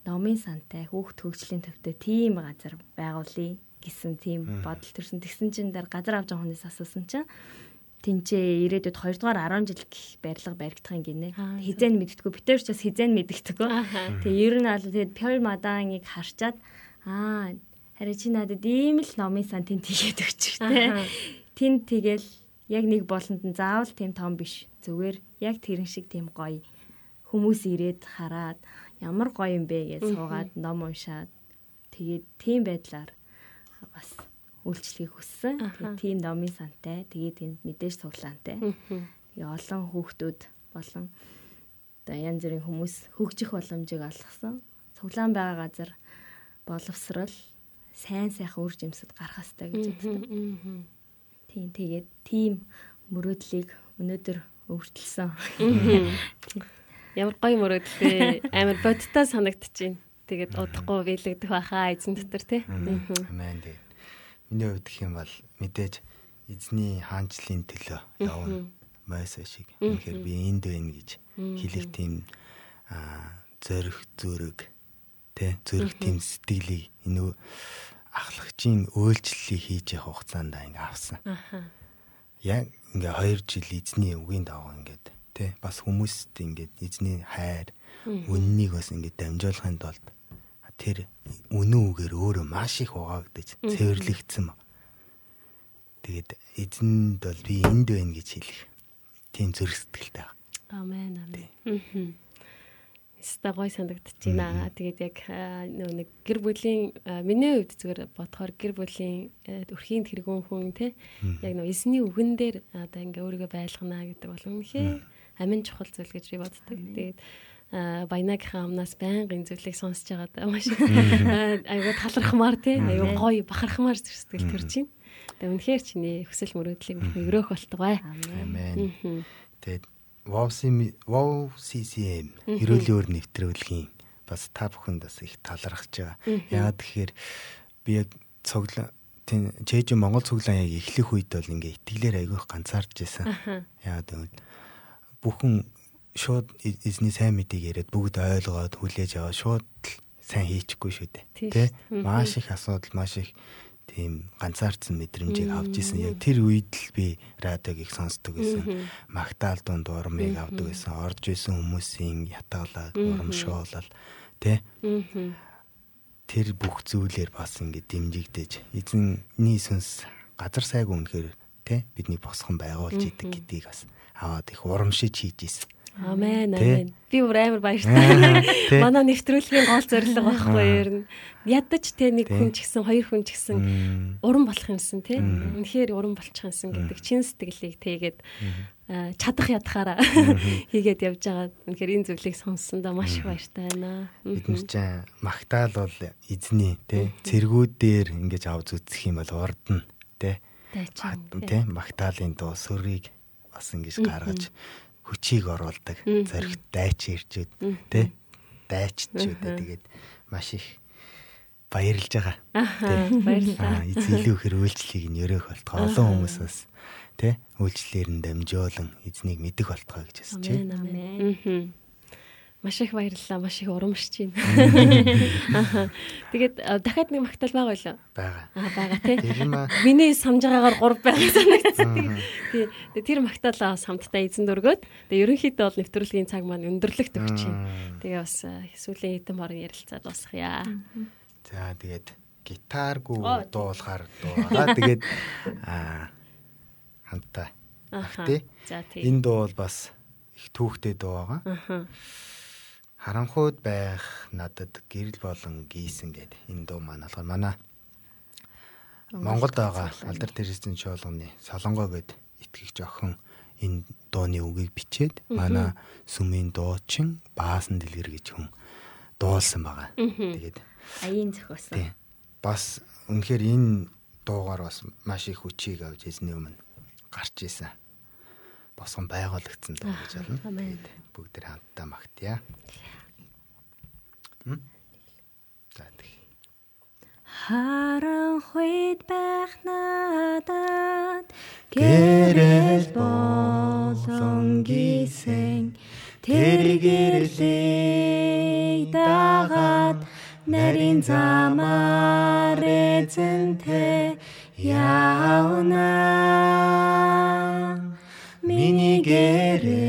Speaker 6: номын сантай хүүхд хөгжлийн төвтэй тийм газар байгуулъя гэсэн тийм бодол төрсөн. Тэгсэн чинь дараа газар авч байгаа хүнээс асуусан чинь тэнцээ ирээдүйд 2 дугаар 10 жил гэх барилга баригдахын гинэ. Хизэн мэддэггүй. Битэр ч бас хизэн мэддэггүй. Тэгээ ер нь бол тэгээд Пёр Маданыг харчаад аа харин чи надад ийм л номын сан тэн тийгээд өгчихтэй. Тэн тэгэл яг нэг болонд нь заавал тийм том биш. Зүгээр яг тэрэн шиг тийм гоё хүмүүс ирээд хараад ямар гоё юм бэ гэж суугаад ном уншаад тэгээд тийм байдлаар бас үйлчлэгийг хүссэн. Тэгээд тийм номын сантай. Тэгээд мэдээж цуглаантай. Тэгээ олон хүүхдүүд болон одоо янз бүрийн хүмүүс хөгжих боломжийг олгосон. Цуглаан байгаа газар боловсрал сайн сайхан үр жимсэд гарах хэрэгтэй гэж боддог. Тийм тэгээд тийм мөрөөдлийг өнөөдөр өвөртлсөн.
Speaker 2: Ямар гоё мөрөөдлөө амар бодтой санагдчихээн. Тэгээд удахгүй биелэгдэх байхаа эзэн дотор тий.
Speaker 5: Амен. Тий миний хувьд гэх юм бол мэдээж эзний хаанчлалын төлөө явна. Мойс шиг. Тэгэхээр би энд байна гэж хэлэх тийм зөрөх зүрэг тэ зөрөх тийм сэтгэлийг энэ ахлагчийн үйлчлэлийг хийж явах хугацаанд ингээ авсан. Яг ингээ 2 жил эзний үгийн дагуу ингээд тэ бас хүмүүст ингээд эзний хайр үннийг бас ингээд дамжуулахын тулд тэр үнэн үгээр өөрөө маш их угаагдаж цэвэрлэгдсэн. Тэгээд эзэнд бол би энд байна гэж хэлэх тийм баг.
Speaker 2: Амен амен. Ста гой санагдчихэйна. Тэгээд яг нэг гэр бүлийн миний хувьд зүгээр бодохоор гэр бүлийн өрхийн тэргүүн хүн те яг нөө эзний үгэн дээр одоо ингээ өөрийгөө байлгана гэдэг бол үнэхээр амин чухал зүйл гэж би боддог. Тэгээд баянагийнхаа амнаас байнгын зүйлийг сонсож байгаа маш айгуу талархмаар тий айгуу гоё бахархмаар сэтгэл төрж байна. Тэгээ үнэхээр чиний хүсэл мөрөөдлийг өрөөх болтугай.
Speaker 5: Амен. Тэгээд WOW WOW CCM эрүүлийн өр нэвтрүүлгийн бас та бүхэнд бас их талархаж байгаа. Яагаад тэгэхээр би яг цуглаа тийм чэж Монгол цуглаан яг эхлэх үед бол ингээ итгэлээр айгүйх ганцаарч байсан. Яагаад гэвэл бүхэн шууд эзний сайн мэдийг яриад бүгд ойлгоод хүлээж аваад шууд сайн хийчихгүй шүү дээ. Тэ? Маш их асуудал, маш их тийм ганцаардсан мэдрэмжийг авч исэн. Яг тэр үед л би радиог их сонсдог гэсэн. Магтаал дунд урмыг авдаг гэсэн. Орж исэн хүмүүсийн ятгалаад урамшуулал тэ? Тэр бүх зүйлээр бас ингэ дэмжигдэж эзэнний сүнс газар сайгүй үнэхээр тэ бидний босхон байгуулж идэг гэдгийг бас аваад их урамшиж хийж исэн.
Speaker 2: Амен амен. Би бүр амар баяртай. *laughs* Манай нэвтрүүлгийн гол зорилго байхгүй ер нь. Ядаж те нэг хүн ч гэсэн хоёр хүн ч гэсэн уран болох юмсан те. Үнэхээр уран болчих юмсан гэдэг чин сэтгэлийг тэгээд чадах ядахаараа *laughs* хийгээд явж байгаа. Үнэхээр энэ зүйлийг сонссондоо маш их баяртай байна.
Speaker 5: Бид нар ч магтаал бол эзний те цэргүүдээр ингэж авз үзэх юм бол урдна те. Тэ. Магтаалын дуу сөргийг бас ингэж гаргаж хүчийг оруулдаг. Зоригт дайч ирчүүд тий дайччүүд тэгээд маш их баярлж байгаа.
Speaker 2: Баярлалаа.
Speaker 5: Аа эзэн илүү их үйлчлэлийг нь өрөөх болтгоо. Олон хүмүүс бас тий үйлчлэлээр нь дамжуулан эзнийг мэдэх болтгоо гэж хэлж байна.
Speaker 2: Амен. Маш их баярлалаа. Маш их урамшиж байна. Тэгээд а, дахиад нэг магтаал байгаа байлаа.
Speaker 5: Бага.
Speaker 2: Аа байгаа тий. Миний самж байгаагаар 3 байгаа санагдсан. Тий. Тэр магтаалаа самттай эзэн дөргөөд тэгээ ерөнхийдөө бол нэвтрүүлгийн цаг маань өндөрлөгт өгч байна. Тэгээ бас а, сүүлийн хэдэн морын ярилцаад босхъя.
Speaker 5: За тэгээд гитааргүй дуулахаар дуугаа. Тэгээд аа хамтаа.
Speaker 2: Аха. За тий.
Speaker 5: Энэ дуу бол бас их түүхтэй дуу байгаа.
Speaker 2: Аха.
Speaker 5: Харанхуйд байх надад гэрэл болон гийсэн гэдэг энэ дуу маань болохоор манай Монголд байгаа алдар тэрсийн чуулганы Солонгоо гэд итгэгч охин энэ дууны үгийг бичээд манай сүмийн дуучин Баасан Дэлгэр гэж хүн дуулсан байгаа. Тэгээд
Speaker 6: Аян зохиосон.
Speaker 5: бас үнэхээр энэ дуугаар бас маш их хүчийг авч эзний өмнө гарч исэн. Босгон байгуулагдсан дуу гэж. Тэгээд бүгд тэр хамтдаа магтъя. За тэгье.
Speaker 6: Харанхуйд байх надад
Speaker 5: Гэрэл
Speaker 6: болон гисэн тэр гэрлийг дагаад нарийн замаар эзэнтэй явна миний гэрэл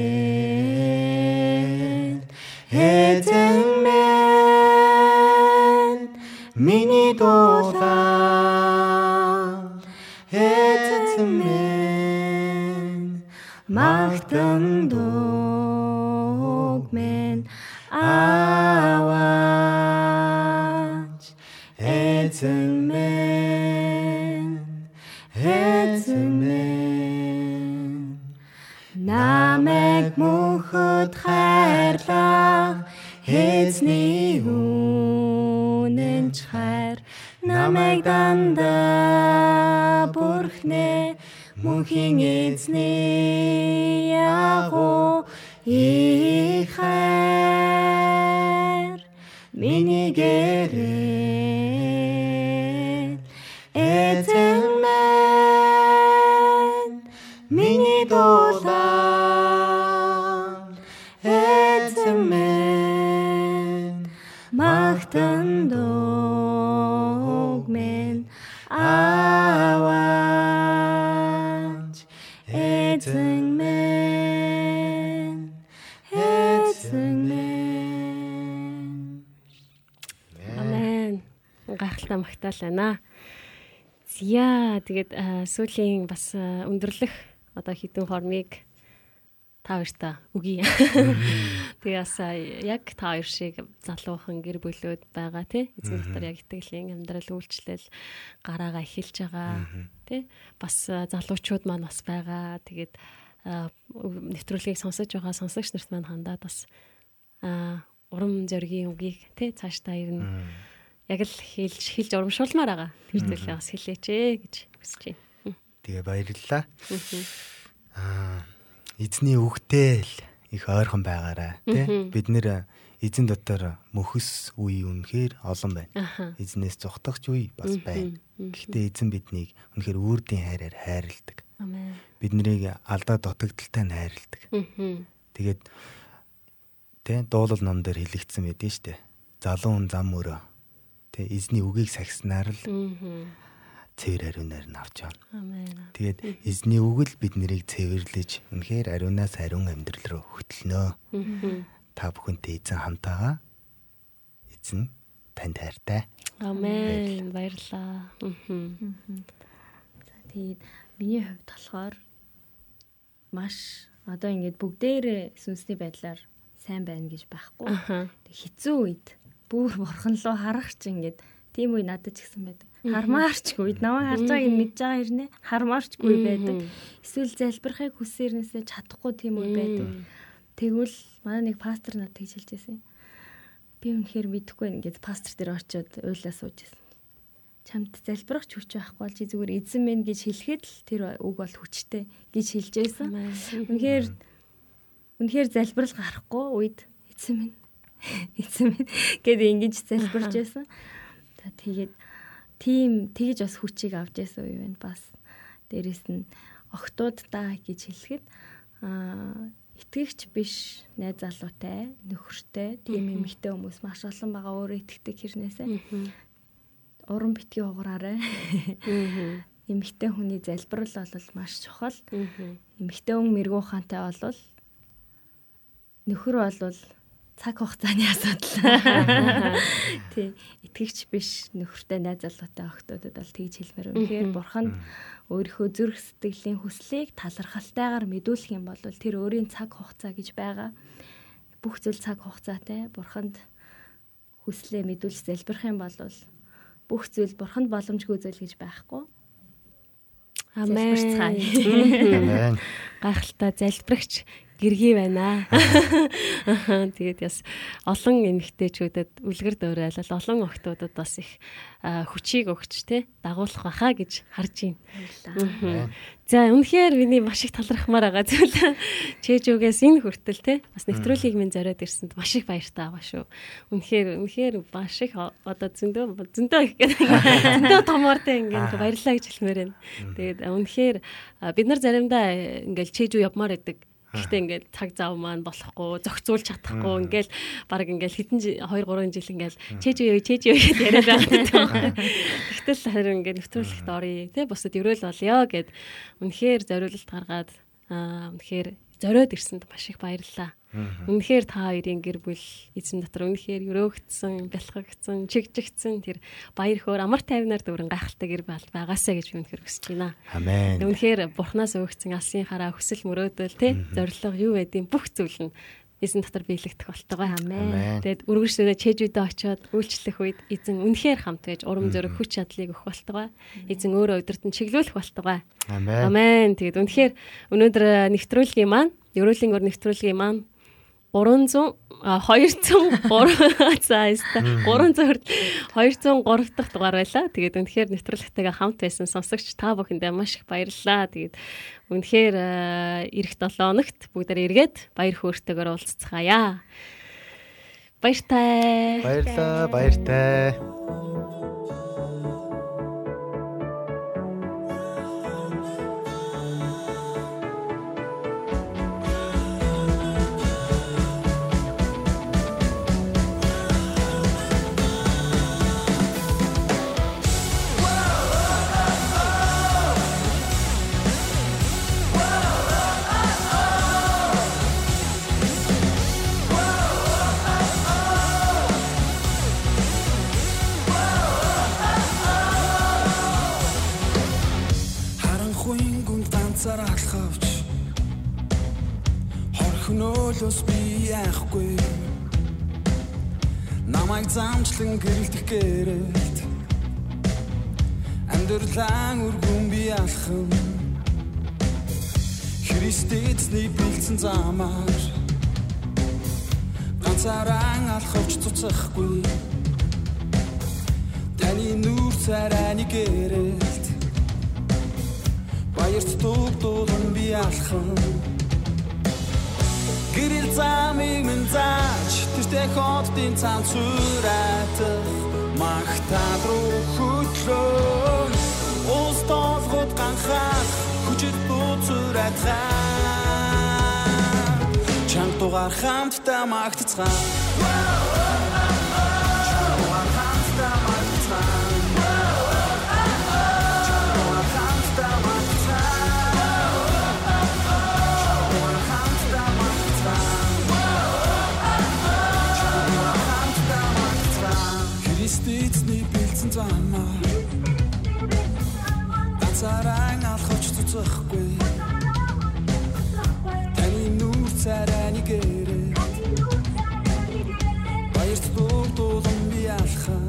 Speaker 6: мөнхөд хайрлах. Эзний үнэнч хайр. Намайг дандаа бүрхнэ мөнхийн эзний ягуу их
Speaker 2: магтаал байна. Зя тэгээд сүүлийн бас өндөрлөх одоо хідэн хормыг та хоёртаа үгүй. *laughs* Тэгээ бас яг та хоёр шиг залуухан гэр бүлүүд байгаа тий. Эзэн дотор яг итгэлийн амьдрал үйлчлэл гараагаа эхэлж байгаа тий. Бас залуучууд маань бас байгаа. Тэгээд нэвтрүүлгийг сонсож байгаа сонсогч нарт маань хандаад бас урам зоригийн үгийг тий цааш та ирнэ яг л хэлж хэлж урамшуулмаар байгаа. Тэр зүйлээ бас хэлээч ээ гэж хүсэж байна.
Speaker 5: Тэгээ баярлалаа. Аа эзний үгтэй л их ойрхон байгаарай тий. Бид нэр эзэн дотор мөхөс үе үнэхээр олон байна. Эзнээс зүхтагч үе бас байна. Гэхдээ эзэн биднийг үнэхээр үрдийн хайраар хайрладаг. Бид нарыг алдаа дутагдaltaй хайрладаг.
Speaker 2: Мгм.
Speaker 5: Тэгээд тэ дуулал ном дээр хэлэгдсэн байдэн штэ. Залуу хүн зам өрөө. Тэ эзний үгийг сагснаар л цэвэр ариунаар нь авч явна.
Speaker 2: Амен.
Speaker 5: Тэгээд эзний үг л бид нарыг цэвэрлэж үнэхээр ариунаас ариун амьдрал руу хөтлөнө.
Speaker 2: Мгм.
Speaker 5: Та бүхэнтэй эзэн хамтаага. Эзэн танд хайртай.
Speaker 2: Амен. Баярлаа. Мгм.
Speaker 6: Тэгээд миний хувьд болохоор маш одоо ингээд бүгдээрээ сүнсний байдлаар сайн байна гэж байхгүй. Тэг хэцүү үед бүр бурхан руу харах ч ингээд тийм үе надад ч гэсэн байдаг. Хармаарчгүй намайг харж байгааг нь мэдж байгаа хэрнээ хармаарчгүй байдаг. Эсвэл залбирахыг хүсээрнээсээ чадахгүй тийм үе байдаг. Тэгвэл манай нэг пастор надад тэгж хэлж байсан. Би үнэхээр мэдэхгүй гэж пастор дээр очиод уйлаа сууж байсан. Чамд залбирах ч хүч байхгүй бол чи зүгээр эзэн мэн гэж хэлэхэд л тэр үг бол хүчтэй гэж хэлж байсан. Үнэхээр үнэхээр залбирал гарахгүй үед эзэн минь эзэн минь гэдэг ингэж залбирч байсан. За тэгээд тийм тэгж бас хүчийг авч яасан үе байна бас. Дээрэс нь октоудаа гэж хэлэхэд аа итгэгч биш найз залуутай нөхөртэй тийм эмэгтэй хүмүүс маш олон байгаа өөрөө итгэдэг хэрнээсээ. Уран битгий уграарай эмэгтэй хүний залбирал бол маш чухал. Эмэгтэй хүн мэрэгүү хаантай бол нөхөр бол цаг хугацааны асуудал. Тий. Итгэгч биш нөхөртэй найз залуутай охтуудад бол тэгж хэлмээр. Үнэхээр бурханд өөрийнхөө зүрх сэтгэлийн хүслийг талархалтайгаар мэдүүлэх юм бол тэр өөрийн цаг хугацаа гэж байгаа. Бүх зүйл цаг хугацаатай. Бурханд хүслээ мэдүүлж залбирх юм бол бүх зүйл бурханд боломжгүй зүйл гэж байхгүй.
Speaker 2: Амен.
Speaker 5: Амен.
Speaker 2: Гайхалтай залбирагч гэргий байна. *laughs* Тэгээд бас олон эмэгтэйчүүдэд үлгэр дуурайлал олон охтуудад бас их хүчийг өгч те дагуулах баха гэж харж байна. За үнэхээр миний маш их талархмаар байгаа зүйл *laughs* чэжүүгээс энэ хүртэл те бас нэвтрүүлгийг минь зориод ирсэнд маш их баяртай байгаа шүү. Үнэхээр үнэхээр маш их одоо зөндөө зөндөө их гэдэг *laughs* зөндөө томоортой ингээд баярлалаа гэж хэлмээр байна. Тэгээд үнэхээр бид нар заримдаа ингээд чэжүү явмаар байдаг Гэхдээ ингээд цаг зав маань болохгүй, зохицуулж чадахгүй ингээд баг ингээд хэдэн 2 3 жил ингээд чэж юу чэж юу гэж яриад байгаа. Тэгтэл харин ингээд нэвтрүүлэхт оръё тий бусад өрөөл болёо гэд үнэхээр зориулалт гаргаад аа үнэхээр зориод ирсэнд маш их баярлалаа. Үнэхээр та хоёрын гэр бүл эзэн дотор үнэхээр өрөөгдсөн, бэлхэгдсэн, чигжигдсэн тэр баяр хөөр амар тайвнаар дүүрэн гайхалтай гэр бүл байгаасаа гэж үнэхээр хүсэж байна.
Speaker 5: Амен.
Speaker 2: Үнэхээр бурхнаас өгсөн алсын хараа хүсэл мөрөөдөл те зориг юу байдیں۔ бүх зүйл нь эзэн дотор биелэгдэх болтойгоо
Speaker 5: Амен.
Speaker 2: Тэгээд үргэлжлүүлээ чэжүүдээ очиод үйлчлэх үед эзэн үнэхээр хамт байж урам зориг хүч чадлыг өгөх болтойгоо эзэн өөрөө өдөрт нь чиглүүлэх болтойгоо
Speaker 5: Амен.
Speaker 2: Тэгээд үнэхээр өнөөдөр нэвтрүүлгийн маань Ерөөлийн өр нэвтрүүлгийн маань 300 203 за яста 300 203 дахь дугаар байлаа. Тэгээд үнэхээр нэвтрүүлэгтэйгээ хамт байсан сонсогч та бүхэндээ маш их баярлалаа. Тэгээд үнэхээр эх 7 хоногт бүгдээр эргээд баяр хөөртэйгээр уулзцгаая. Баяртай.
Speaker 5: Баярлаа, баяртай.
Speaker 4: Ганцаар алхавч. Хорхнолос би яахгүй. Намайг замчлан гэрэлтэх гэрэлт. Амьдралан үргүн би алхам. Христэцний бэлдсэн замаар. Ганцаараа алхавч цуцахгүй. Таны нүүр царайны гэрэлт Баярт дуугдуулан би алхан Гэрэл замыг минь зааж Тэртэй хотын цаан цураатах Магтаал руу хөтлөө Уус толгод ганхах Хүчит бууцураатах Чанг дугаар хамтдаа магтцгаан Чанг замаа Ганцаараа алхавч цуцахгүй. Таны нүүр царайны гэрээ Баярт дуулан би алхам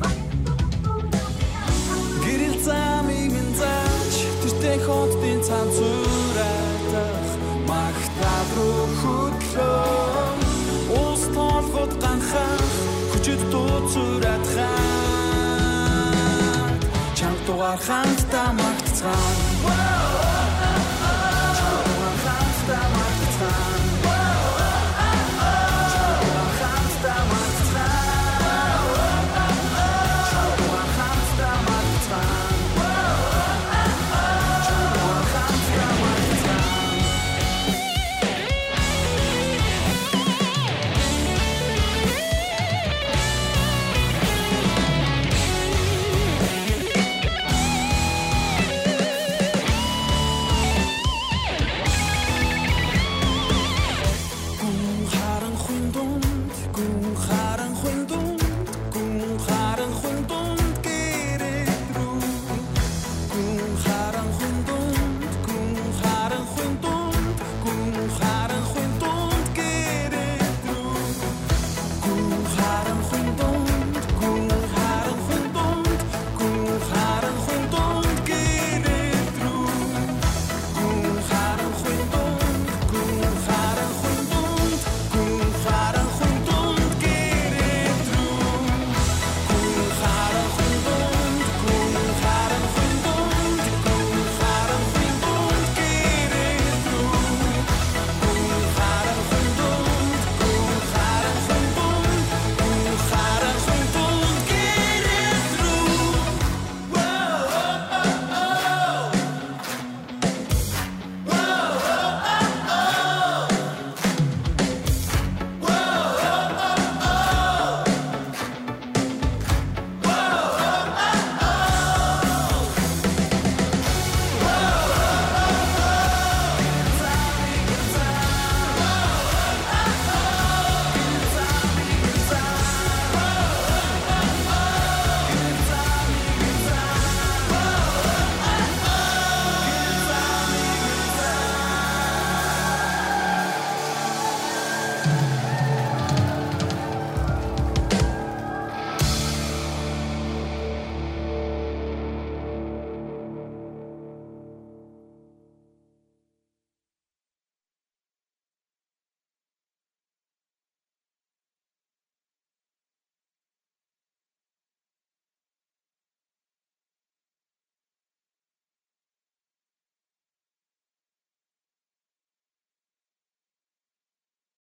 Speaker 4: Гэрэл замыг минь зааж Тэртэй хотын цаан зураатах Чанг дугаар хамтдаа магтцгаан